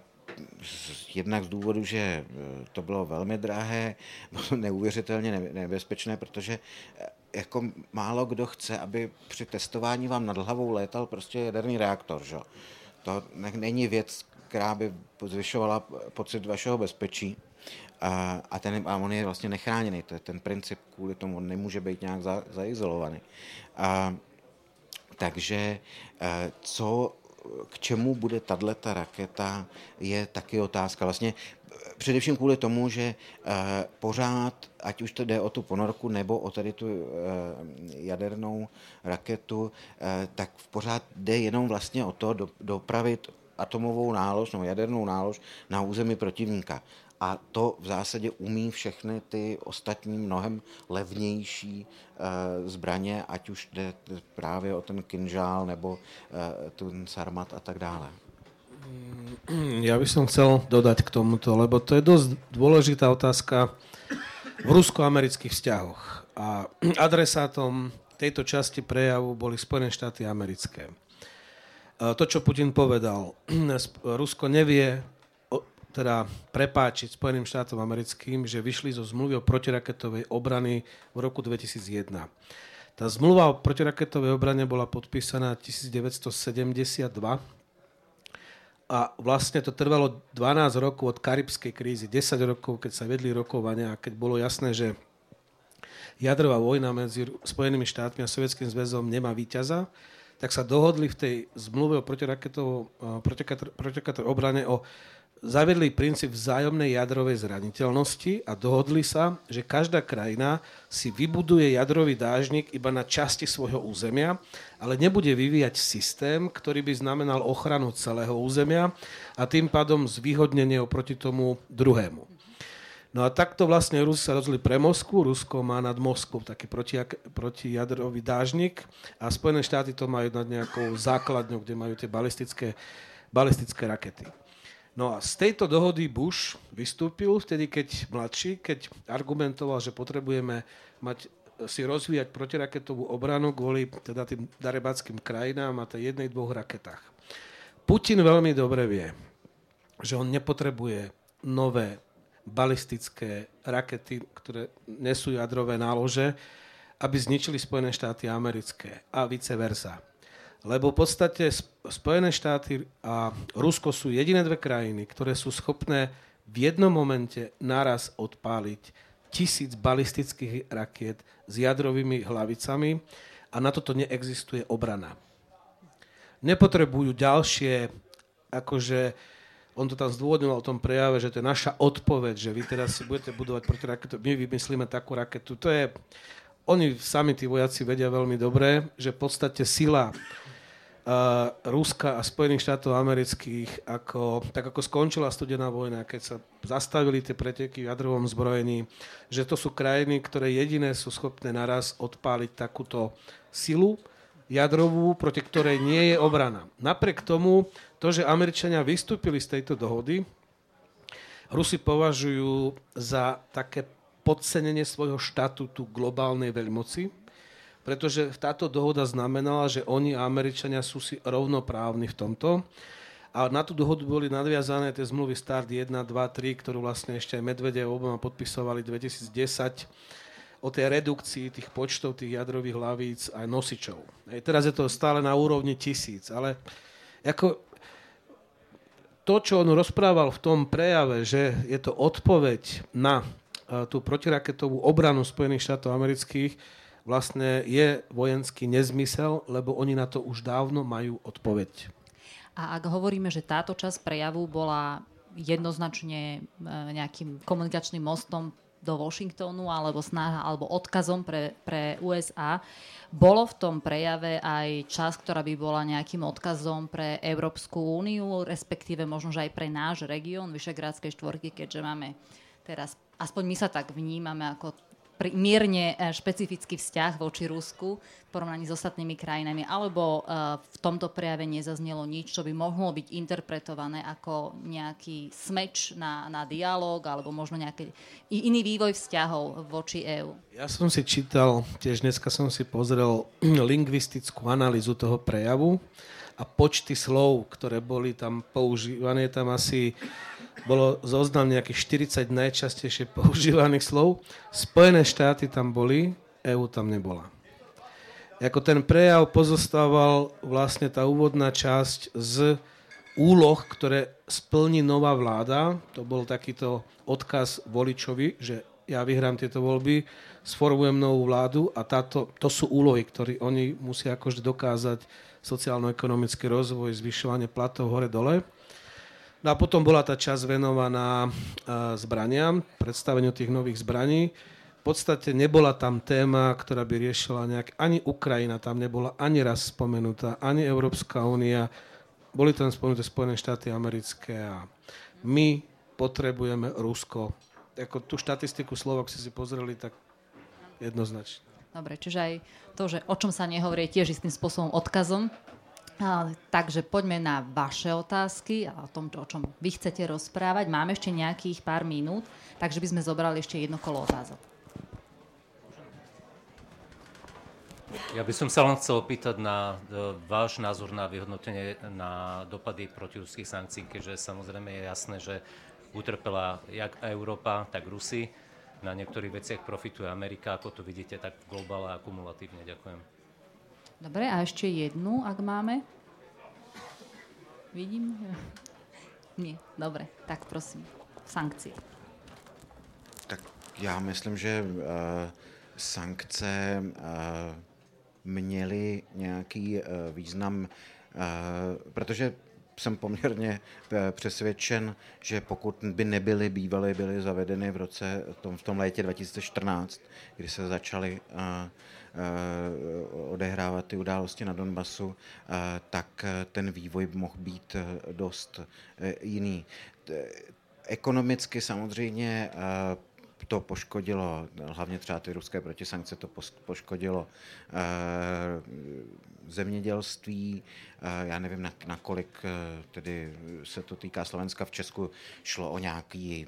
jednak z důvodu, že e, to bylo velmi drahé, bylo neuvěřitelně nebezpečné, protože jako málo kdo chce, aby při testování vám nad hlavou létal prostě jaderný reaktor. Že? To není věc, která by zvyšovala pocit vašeho bezpečí. A, ten, a on je vlastně nechráněný. To je ten princip, kvůli tomu on nemůže být nějak za, zaizolovaný. A, takže co, k čemu bude tato raketa, je taky otázka. Vlastně především kvůli tomu, že pořád, ať už to jde o tu ponorku nebo o tady tu jadernou raketu, tak pořád jde jenom vlastně o to dopravit atomovou nálož nebo jadernou nálož na území protivníka. A to v zásadě umí všechny ty ostatní mnohem levnější e, zbraně, ať už jde právě o ten kinžál nebo e, ten sarmat a tak dále. Ja by som chcel dodať k tomuto, lebo to je dosť dôležitá otázka v rusko-amerických vzťahoch. A adresátom tejto časti prejavu boli Spojené štáty americké. To, čo Putin povedal, Rusko nevie teda prepáčiť Spojeným štátom americkým, že vyšli zo zmluvy o protiraketovej obrany v roku 2001. Tá zmluva o protiraketovej obrane bola podpísaná 1972 a vlastne to trvalo 12 rokov od karibskej krízy, 10 rokov, keď sa vedli rokovania a keď bolo jasné, že jadrová vojna medzi Spojenými štátmi a Sovietským zväzom nemá víťaza, tak sa dohodli v tej zmluve o protiraketovej obrane o zavedli princíp vzájomnej jadrovej zraniteľnosti a dohodli sa, že každá krajina si vybuduje jadrový dážnik iba na časti svojho územia, ale nebude vyvíjať systém, ktorý by znamenal ochranu celého územia a tým pádom zvýhodnenie oproti tomu druhému. No a takto vlastne Rusi sa rozhodli pre Moskvu, Rusko má nad Moskvou taký proti, protijadrový dážnik a Spojené štáty to majú nad nejakou základňou, kde majú tie balistické, balistické rakety. No a z tejto dohody Bush vystúpil vtedy, keď mladší, keď argumentoval, že potrebujeme mať, si rozvíjať protiraketovú obranu kvôli teda tým darebackým krajinám a tej jednej, dvoch raketách. Putin veľmi dobre vie, že on nepotrebuje nové balistické rakety, ktoré nesú jadrové nálože, aby zničili Spojené štáty americké a vice versa. Lebo v podstate Spojené štáty a Rusko sú jediné dve krajiny, ktoré sú schopné v jednom momente naraz odpáliť tisíc balistických rakiet s jadrovými hlavicami a na toto neexistuje obrana. Nepotrebujú ďalšie, akože on to tam zdôvodňoval o tom prejave, že to je naša odpoveď, že vy teraz si budete budovať proti raketu, my vymyslíme takú raketu. To je, oni sami, tí vojaci, vedia veľmi dobre, že v podstate sila uh, Ruska a Spojených štátov amerických, ako, tak ako skončila studená vojna, keď sa zastavili tie preteky v jadrovom zbrojení, že to sú krajiny, ktoré jediné sú schopné naraz odpáliť takúto silu jadrovú, proti ktorej nie je obrana. Napriek tomu, to, že Američania vystúpili z tejto dohody, Rusi považujú za také podcenenie svojho štatútu globálnej veľmoci, pretože táto dohoda znamenala, že oni a Američania sú si rovnoprávni v tomto. A na tú dohodu boli nadviazané tie zmluvy START 1, 2, 3, ktorú vlastne ešte aj Medvedev Obama podpisovali 2010. o tej redukcii tých počtov tých jadrových hlavíc a nosičov. Hej, teraz je to stále na úrovni tisíc, ale ako to, čo on rozprával v tom prejave, že je to odpoveď na uh, tú protiraketovú obranu Spojených štátov amerických, vlastne je vojenský nezmysel, lebo oni na to už dávno majú odpoveď. A ak hovoríme, že táto časť prejavu bola jednoznačne e, nejakým komunikačným mostom do Washingtonu alebo snaha alebo odkazom pre, pre USA. Bolo v tom prejave aj čas, ktorá by bola nejakým odkazom pre Európsku úniu, respektíve možno, že aj pre náš región Vyšegrádskej štvorky, keďže máme teraz, aspoň my sa tak vnímame ako mierne e, špecifický vzťah voči Rusku v porovnaní s ostatnými krajinami, alebo e, v tomto prejave nezaznelo nič, čo by mohlo byť interpretované ako nejaký smeč na, na dialog alebo možno nejaký iný vývoj vzťahov voči EÚ. Ja som si čítal, tiež dneska som si pozrel lingvistickú analýzu toho prejavu a počty slov, ktoré boli tam používané, tam asi bolo zoznam nejakých 40 najčastejšie používaných slov. Spojené štáty tam boli, EU tam nebola. Ako ten prejav pozostával vlastne tá úvodná časť z úloh, ktoré splní nová vláda. To bol takýto odkaz voličovi, že ja vyhrám tieto voľby, sformujem novú vládu a táto, to sú úlohy, ktoré oni musia akože dokázať sociálno-ekonomický rozvoj, zvyšovanie platov hore-dole. No a potom bola tá časť venovaná zbraniam, predstaveniu tých nových zbraní. V podstate nebola tam téma, ktorá by riešila nejak, ani Ukrajina tam nebola ani raz spomenutá, ani Európska únia. Boli tam spomenuté Spojené štáty americké a my potrebujeme Rusko. Ako tú štatistiku Slovak si si pozreli, tak jednoznačne. Dobre, čiže aj to, že o čom sa nehovorí, je tiež istým spôsobom odkazom takže poďme na vaše otázky a o tom, o čom vy chcete rozprávať. Máme ešte nejakých pár minút, takže by sme zobrali ešte jedno kolo otázok. Ja by som sa len chcel opýtať na e, váš názor na vyhodnotenie na dopady protiruských sankcií, keďže samozrejme je jasné, že utrpela jak Európa, tak Rusi. Na niektorých veciach profituje Amerika. Ako to vidíte, tak globále a kumulatívne? Ďakujem. Dobre, a ešte jednu, ak máme. Vidím? Nie, dobre, tak prosím. Sankcie. Tak já myslím, že uh, sankce uh, měly nějaký uh, význam, protože jsem poměrně přesvědčen, že pokud by nebyly bývaly, byly zavedeny v roce, tom, v tom létě 2014, kdy se začaly uh, odehrávat ty události na Donbasu, eh, tak eh, ten vývoj mohl být dost jiný. Ekonomicky samozřejmě to poškodilo, hlavně třeba ty ruské protisankce, to poškodilo zemědělství. Já nevím, nakolik tedy se to týká Slovenska. V Česku šlo o nějaký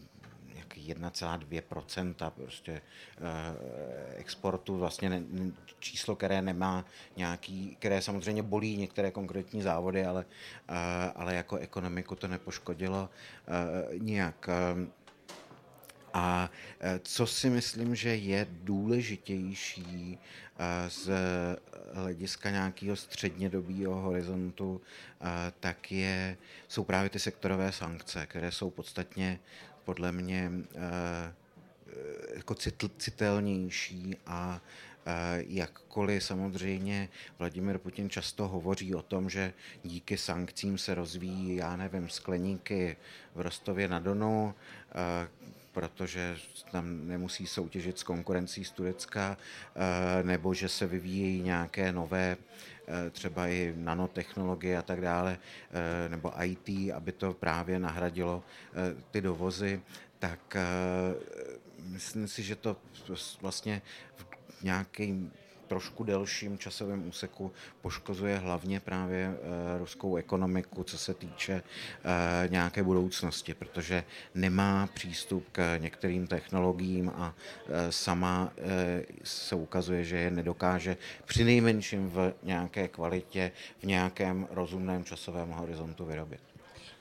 1,2% prostě eh, exportu, vlastně ne, číslo, které nemá nějaký, které samozřejmě bolí některé konkrétní závody, ale, eh, ale jako ekonomiku to nepoškodilo eh, nijak. A co si myslím, že je důležitější z hlediska nějakého střednědobého horizontu, tak je, jsou právě ty sektorové sankce, které jsou podstatně podle mě eh, jako citelnější a eh, jakkoliv samozřejmě Vladimir Putin často hovoří o tom, že díky sankcím se rozvíjí, já nevím, skleníky v Rostově na Donu, eh, protože tam nemusí soutěžit s konkurencí z Turecka, nebo že se vyvíjejí nějaké nové třeba i nanotechnologie a tak dále, nebo IT, aby to právě nahradilo ty dovozy, tak myslím si, že to vlastně v nějakým trošku delším časovém úseku poškozuje hlavně právě e, ruskou ekonomiku, co se týče e, nějaké budoucnosti, protože nemá přístup k některým technologiím a e, sama se ukazuje, že je nedokáže při nejmenším v nějaké kvalitě, v nějakém rozumném časovém horizontu vyrobit.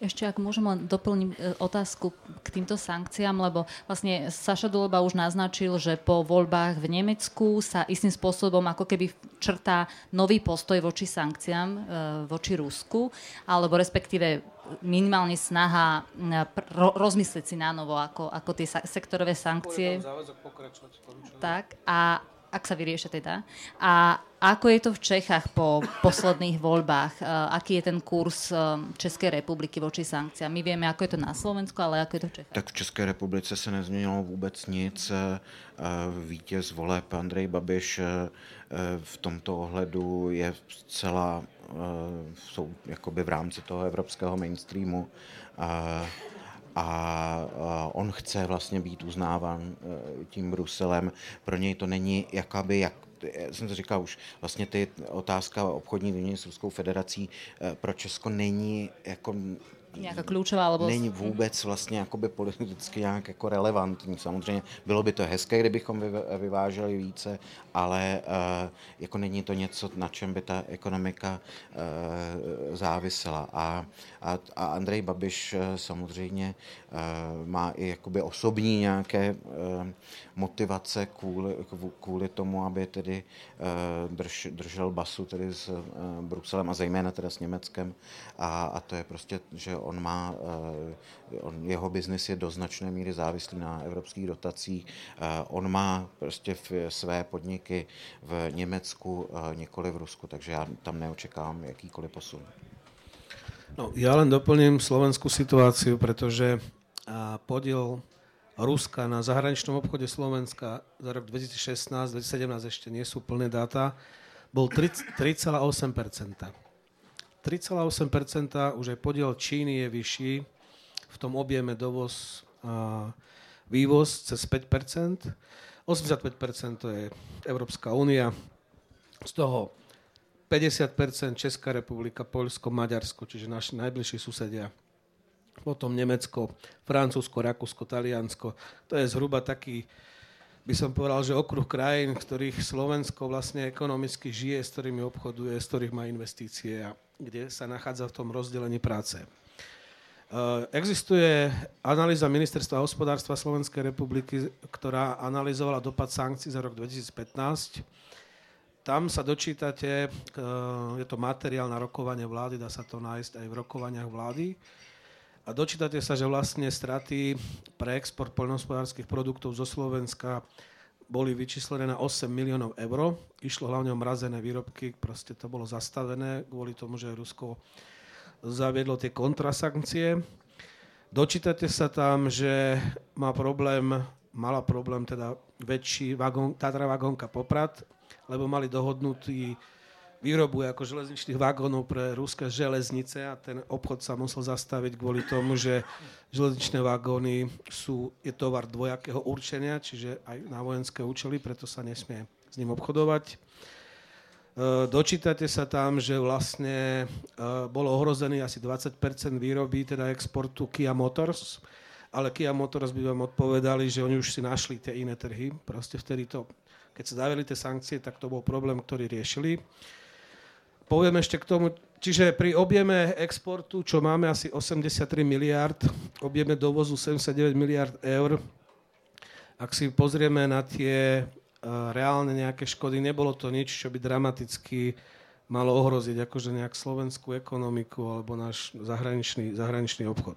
Ešte ak môžem len doplniť e, otázku k týmto sankciám, lebo vlastne Saša Duleba už naznačil, že po voľbách v Nemecku sa istým spôsobom ako keby črtá nový postoj voči sankciám, e, voči Rusku, alebo respektíve minimálne snaha rozmyslieť si na novo, ako, ako tie sektorové sankcie. Tak, a ak sa vyrieša teda. A ako je to v Čechách po posledných voľbách? Uh, aký je ten kurz uh, Českej republiky voči sankciám? My vieme, ako je to na Slovensku, ale ako je to v Čechách? Tak v České republice se nezměnilo vůbec nic. Uh, vítěz voleb Andrej Babiš v tomto ohledu je zcela jsou jakoby v rámci toho evropského mainstreamu a on chce vlastně být uznáván tím Bruselem. Pro něj to není jakoby, jak já jsem to říkal už, vlastně ty otázka obchodní výměny s Ruskou federací e, pro Česko není jako nějaká klíčová, alebo... Není vůbec vlastně jakoby politicky nějak jako relevantní. Samozřejmě bylo by to hezké, kdybychom vyváželi více, ale uh, jako není to něco, na čem by ta ekonomika uh, závisela. A, a, a Andrej Babiš uh, samozřejmě má i jakoby osobní nějaké motivace kvůli, kvůli tomu, aby tedy drž, držel basu tedy s Bruselem a zejména teda s Německem. A, a to je prostě, že on má, eh, on, jeho biznis je do značné míry závislý na evropských dotacích. Eh, on má prostě v své podniky v Německu, eh, nikoli v Rusku, takže já tam neočekávám jakýkoliv posun. No, ja len doplním slovenskú situáciu, pretože podiel Ruska na zahraničnom obchode Slovenska za rok 2016-2017 ešte nie sú plné dáta, bol 3,8%. 3,8%, už aj podiel Číny je vyšší, v tom objeme dovoz a vývoz cez 5%, 85% to je Európska únia, z toho 50% Česká republika, Poľsko, Maďarsko, čiže naši najbližší susedia. Potom Nemecko, Francúzsko, Rakúsko, Taliansko. To je zhruba taký, by som povedal, že okruh krajín, ktorých Slovensko vlastne ekonomicky žije, s ktorými obchoduje, s ktorých má investície a kde sa nachádza v tom rozdelení práce. E, existuje analýza Ministerstva hospodárstva Slovenskej republiky, ktorá analyzovala dopad sankcií za rok 2015. Tam sa dočítate, e, je to materiál na rokovanie vlády, dá sa to nájsť aj v rokovaniach vlády. A dočítate sa, že vlastne straty pre export poľnohospodárských produktov zo Slovenska boli vyčíslené na 8 miliónov eur. Išlo hlavne o mrazené výrobky, proste to bolo zastavené kvôli tomu, že Rusko zaviedlo tie kontrasankcie. Dočítate sa tam, že má problém, mala problém teda väčší vagón, Tatra vagónka Poprad, lebo mali dohodnutý výrobu ako železničných vagónov pre ruské železnice a ten obchod sa musel zastaviť kvôli tomu, že železničné vagóny sú, je tovar dvojakého určenia, čiže aj na vojenské účely, preto sa nesmie s ním obchodovať. E, dočítate sa tam, že vlastne e, bolo ohrozený asi 20% výroby, teda exportu Kia Motors, ale Kia Motors by vám odpovedali, že oni už si našli tie iné trhy. Proste vtedy to, keď sa zavili tie sankcie, tak to bol problém, ktorý riešili. Poviem ešte k tomu, čiže pri objeme exportu, čo máme asi 83 miliard, objeme dovozu 79 miliard eur, ak si pozrieme na tie reálne nejaké škody, nebolo to nič, čo by dramaticky malo ohroziť akože nejak slovenskú ekonomiku alebo náš zahraničný, zahraničný obchod.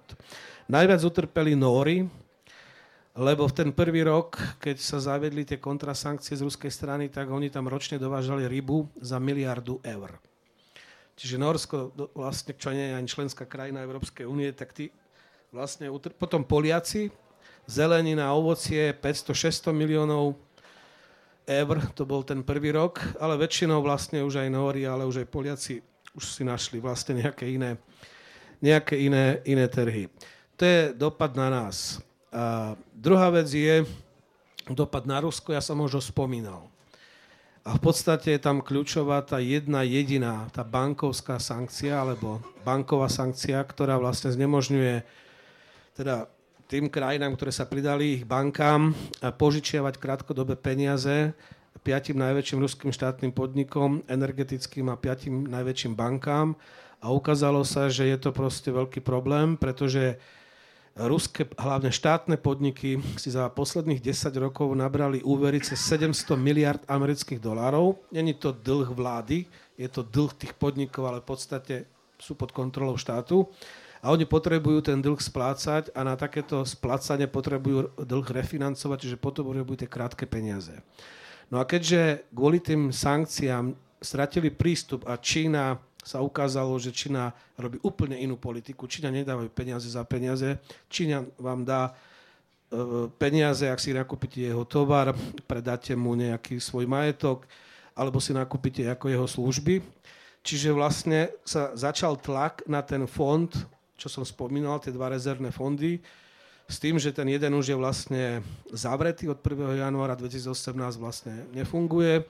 Najviac utrpeli Nóri, lebo v ten prvý rok, keď sa zavedli tie kontrasankcie z ruskej strany, tak oni tam ročne dovážali rybu za miliardu eur. Čiže Norsko, vlastne, čo nie je ani členská krajina Európskej únie, tak tí vlastne, potom Poliaci, zelenina, ovocie, 500-600 miliónov eur, to bol ten prvý rok, ale väčšinou vlastne už aj Nóri, ale už aj Poliaci už si našli vlastne nejaké iné, nejaké iné, iné trhy. To je dopad na nás. A druhá vec je dopad na Rusko, ja som už spomínal. A v podstate je tam kľúčová tá jedna jediná, tá bankovská sankcia, alebo banková sankcia, ktorá vlastne znemožňuje teda tým krajinám, ktoré sa pridali ich bankám, požičiavať krátkodobé peniaze piatim najväčším ruským štátnym podnikom, energetickým a piatim najväčším bankám a ukázalo sa, že je to proste veľký problém, pretože ruské, hlavne štátne podniky si za posledných 10 rokov nabrali úvery cez 700 miliard amerických dolárov. Není to dlh vlády, je to dlh tých podnikov, ale v podstate sú pod kontrolou štátu. A oni potrebujú ten dlh splácať a na takéto splácanie potrebujú dlh refinancovať, čiže potrebujú tie krátke peniaze. No a keďže kvôli tým sankciám stratili prístup a Čína sa ukázalo, že Čína robí úplne inú politiku. Čína nedávajú peniaze za peniaze. Čína vám dá e, peniaze, ak si nakúpite jeho tovar, predáte mu nejaký svoj majetok, alebo si nakúpite ako jeho služby. Čiže vlastne sa začal tlak na ten fond, čo som spomínal, tie dva rezervné fondy, s tým, že ten jeden už je vlastne zavretý od 1. januára 2018 vlastne nefunguje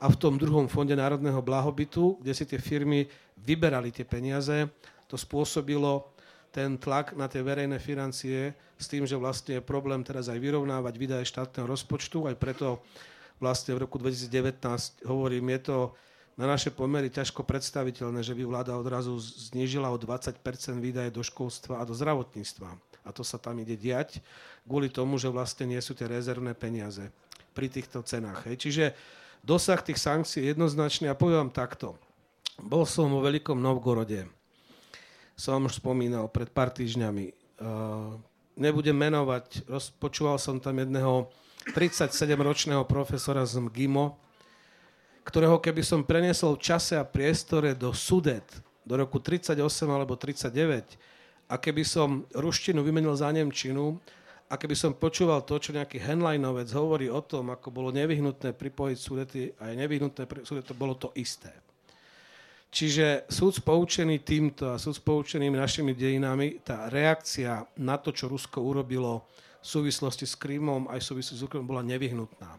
a v tom druhom fonde národného blahobytu, kde si tie firmy vyberali tie peniaze, to spôsobilo ten tlak na tie verejné financie s tým, že vlastne je problém teraz aj vyrovnávať výdaje štátneho rozpočtu, aj preto vlastne v roku 2019, hovorím, je to na naše pomery ťažko predstaviteľné, že by vláda odrazu znížila o 20% výdaje do školstva a do zdravotníctva. A to sa tam ide diať kvôli tomu, že vlastne nie sú tie rezervné peniaze pri týchto cenách. Hej. Čiže dosah tých sankcií je jednoznačný a poviem vám takto. Bol som vo Veľkom Novgorode. Som už spomínal pred pár týždňami. Uh, nebudem menovať, počúval som tam jedného 37-ročného profesora z MGIMO, ktorého keby som preniesol v čase a priestore do Sudet do roku 38 alebo 39 a keby som ruštinu vymenil za Nemčinu, a keby som počúval to, čo nejaký Henleinovec hovorí o tom, ako bolo nevyhnutné pripojiť súdety a je nevyhnutné súdety, to bolo to isté. Čiže súd poučený týmto a súd poučený našimi dejinami, tá reakcia na to, čo Rusko urobilo v súvislosti s Krymom aj v súvislosti s Ukrajinou bola nevyhnutná.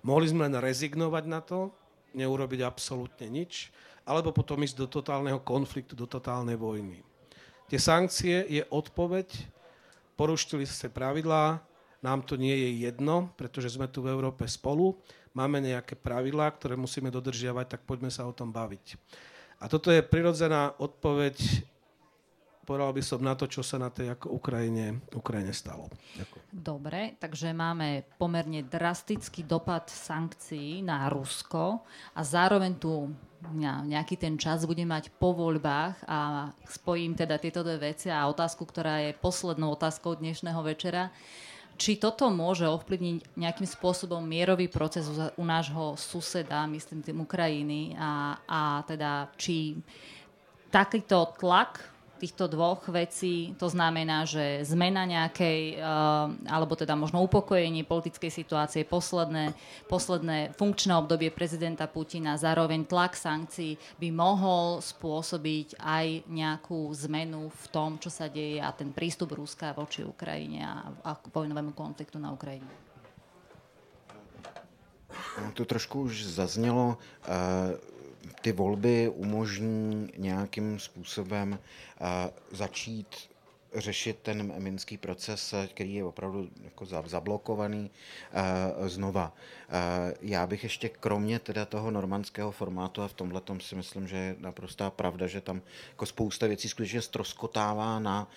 Mohli sme len rezignovať na to, neurobiť absolútne nič, alebo potom ísť do totálneho konfliktu, do totálnej vojny. Tie sankcie je odpoveď porušili ste pravidlá, nám to nie je jedno, pretože sme tu v Európe spolu, máme nejaké pravidlá, ktoré musíme dodržiavať, tak poďme sa o tom baviť. A toto je prirodzená odpoveď, povedal by som, na to, čo sa na tej ako Ukrajine, Ukrajine stalo. Ďakujem. Dobre, takže máme pomerne drastický dopad sankcií na Rusko a zároveň tu nejaký ten čas budem mať po voľbách a spojím teda tieto dve veci a otázku, ktorá je poslednou otázkou dnešného večera. Či toto môže ovplyvniť nejakým spôsobom mierový proces u nášho suseda, myslím tým Ukrajiny, a, a teda či takýto tlak týchto dvoch vecí, to znamená, že zmena nejakej, eh, alebo teda možno upokojenie politickej situácie, posledné, posledné funkčné obdobie prezidenta Putina, zároveň tlak sankcií by mohol spôsobiť aj nejakú zmenu v tom, čo sa deje a ten prístup Ruska voči Ukrajine a, a vojnovému konfliktu na Ukrajine. To trošku už zaznělo. Uh ty volby umožní nějakým způsobem eh, začít řešit ten minský proces, který je opravdu jako zablokovaný uh, znova. Já bych ještě kromě teda toho normandského formátu a v tomhle si myslím, že je naprostá pravda, že tam jako spousta věcí skutečně stroskotává na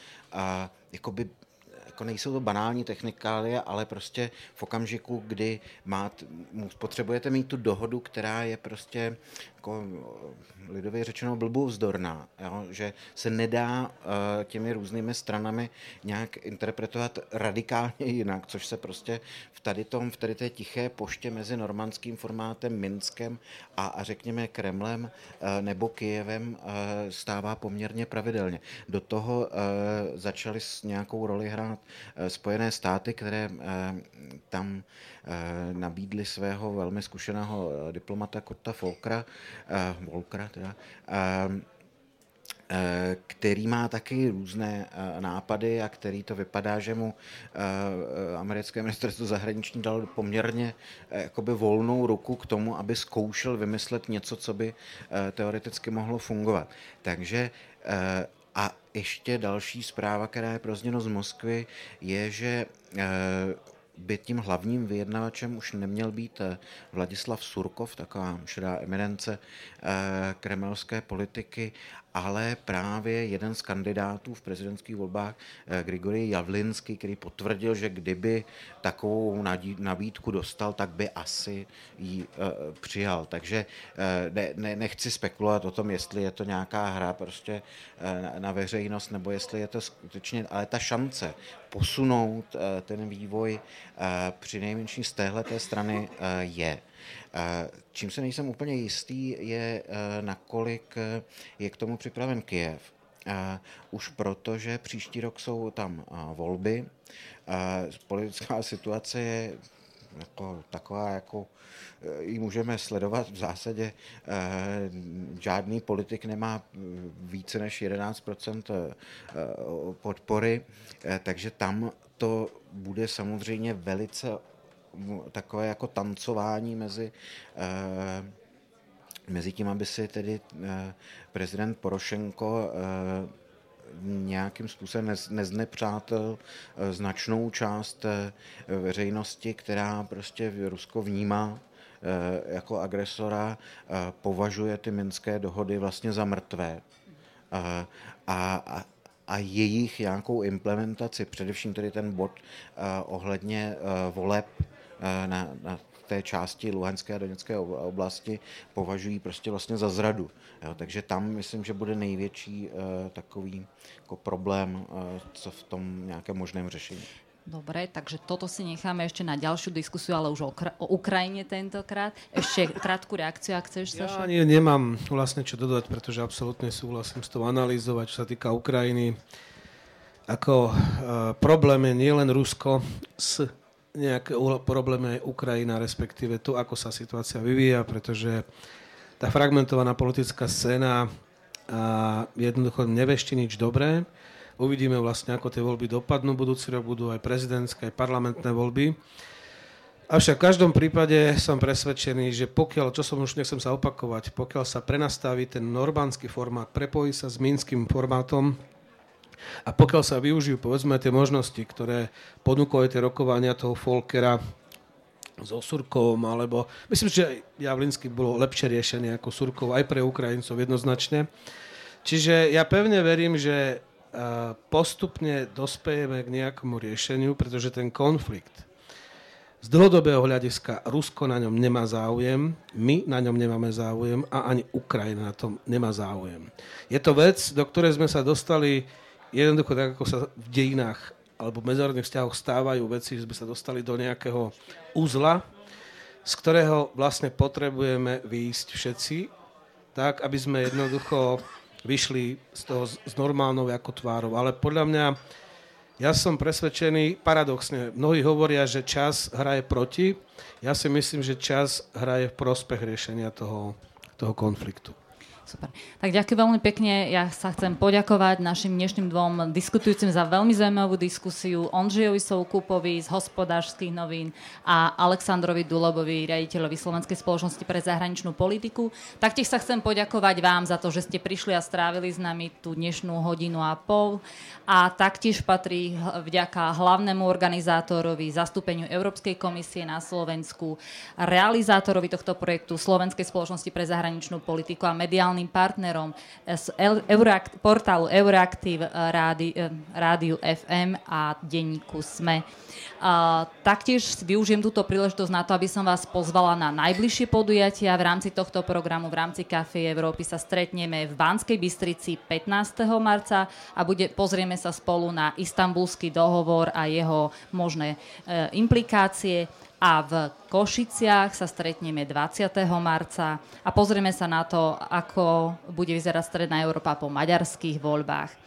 jakoby jako nejsou to banální technikálie, ale prostě v okamžiku, kdy máte, potřebujete mít tu dohodu, která je prostě jako lidově řečeno blbůvzdorná, jo? že se nedá uh, těmi různými stranami nějak interpretovat radikálně jinak, což se prostě v tady, tom, v tady té tiché poště mezi normandským formátem, Minskem a, a řekněme Kremlem uh, nebo Kijevem stává poměrně pravidelně. Do toho začaly s nějakou roli hrát Spojené státy, které tam Eh, nabídli svého velmi zkušeného eh, diplomata Kota Volkra, eh, Volkra teda, který má taky různé nápady a který to vypadá, že mu americké ministerstvo zahraniční dalo poměrně jakoby volnou ruku k tomu, aby zkoušel vymyslet něco, co by teoreticky mohlo fungovat. Takže a ještě další zpráva, která je prozněno z Moskvy, je, že by tím hlavním vyjednavačem už neměl být Vladislav Surkov, taková šedá eminence kremelské politiky, ale právě jeden z kandidátů v prezidentských volbách, eh, Grigory Javlinsky, který potvrdil, že kdyby takovou nabídku dostal, tak by asi ji uh, přijal. Takže uh, ne, ne, nechci spekulovat o tom, jestli je to nějaká hra prostě na, veřejnost, nebo jestli je to skutečně, ale ta šance posunout ten vývoj při nejmenší z téhle strany je. Čím se nejsem úplně jistý, je eh, nakolik eh, je k tomu připraven Kiev. Už proto, že příští rok jsou tam volby. Politická situace je jako, taková, jako ji můžeme sledovat v zásadě. Žádný politik nemá více než 11% podpory, takže tam to bude samozřejmě velice takové jako tancování mezi, eh, mezi tím, aby si tedy eh, prezident Porošenko eh, nějakým způsobem neznepřátel značnou část veřejnosti, která prostě Rusko vnímá jako agresora, považuje ty minské dohody vlastně za mrtvé. A, a, a jejich nějakou implementaci, především tedy ten bod ohledně voleb, na, na té části Luhanské a Doněcké oblasti považují prostě vlastně za zradu. Jo, takže tam myslím, že bude největší uh, takový jako problém, uh, co v tom nějakém možném řešení. Dobre, takže toto si necháme ešte na ďalšiu diskusiu, ale už o, o Ukrajine tentokrát. Ešte krátku reakciu, ak chceš, Saša. Ja nie, nemám vlastne čo dodať, pretože absolútne súhlasím s tou analýzovať, čo sa týka Ukrajiny. Ako uh, problém je nielen Rusko s nejaké problémy aj Ukrajina, respektíve to, ako sa situácia vyvíja, pretože tá fragmentovaná politická scéna a jednoducho nevešti nič dobré. Uvidíme vlastne, ako tie voľby dopadnú. Budúci rok budú aj prezidentské, aj parlamentné voľby. Avšak v každom prípade som presvedčený, že pokiaľ, čo som už nechcem sa opakovať, pokiaľ sa prenastaví ten normánsky formát, prepojí sa s mínskym formátom, a pokiaľ sa využijú, povedzme, tie možnosti, ktoré ponúkajú tie rokovania toho Folkera so Surkovom, alebo myslím, že Javlinsky bolo lepšie riešenie ako Surkov aj pre Ukrajincov jednoznačne. Čiže ja pevne verím, že postupne dospejeme k nejakomu riešeniu, pretože ten konflikt z dlhodobého hľadiska Rusko na ňom nemá záujem, my na ňom nemáme záujem a ani Ukrajina na tom nemá záujem. Je to vec, do ktorej sme sa dostali jednoducho tak, ako sa v dejinách alebo v medzinárodných vzťahoch stávajú veci, že sme sa dostali do nejakého úzla, z ktorého vlastne potrebujeme výjsť všetci, tak, aby sme jednoducho vyšli z toho s normálnou ako tvárou. Ale podľa mňa, ja som presvedčený, paradoxne, mnohí hovoria, že čas hraje proti, ja si myslím, že čas hraje v prospech riešenia toho, toho konfliktu. Super. Tak ďakujem veľmi pekne. Ja sa chcem poďakovať našim dnešným dvom diskutujúcim za veľmi zaujímavú diskusiu. Ondřejovi Soukupovi z hospodárskych novín a Aleksandrovi Dulobovi, riaditeľovi Slovenskej spoločnosti pre zahraničnú politiku. Taktiež sa chcem poďakovať vám za to, že ste prišli a strávili s nami tú dnešnú hodinu a pol. A taktiež patrí vďaka hlavnému organizátorovi, zastúpeniu Európskej komisie na Slovensku, realizátorovi tohto projektu Slovenskej spoločnosti pre zahraničnú politiku a mediálny generálnym partnerom z Euroakt, portálu Euraktiv, eh, eh, rádiu FM a denníku SME. Taktiež využijem túto príležitosť na to, aby som vás pozvala na najbližšie podujatia. V rámci tohto programu, v rámci Café Európy sa stretneme v Banskej Bystrici 15. marca a bude, pozrieme sa spolu na istambulský dohovor a jeho možné uh, implikácie a v Košiciach sa stretneme 20. marca a pozrieme sa na to, ako bude vyzerať Stredná Európa po maďarských voľbách.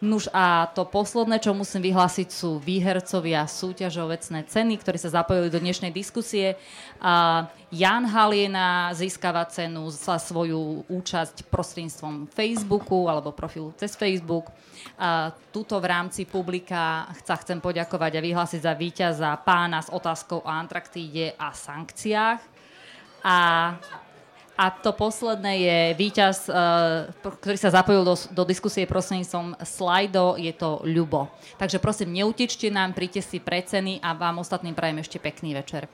Nuž a to posledné, čo musím vyhlásiť, sú výhercovia súťažovecné ceny, ktorí sa zapojili do dnešnej diskusie. A Jan Haliena získava cenu za svoju účasť prostredníctvom Facebooku alebo profilu cez Facebook. A tuto v rámci publika sa chcem poďakovať a vyhlásiť za víťaza pána s otázkou o Antraktíde a sankciách. A A to posledné je víťaz, uh, ktorý sa zapojil do, do diskusie prostredníctvom slajdo, je to Ľubo. Takže prosím, neutečte nám, príďte si pre ceny a vám ostatným prajem ešte pekný večer.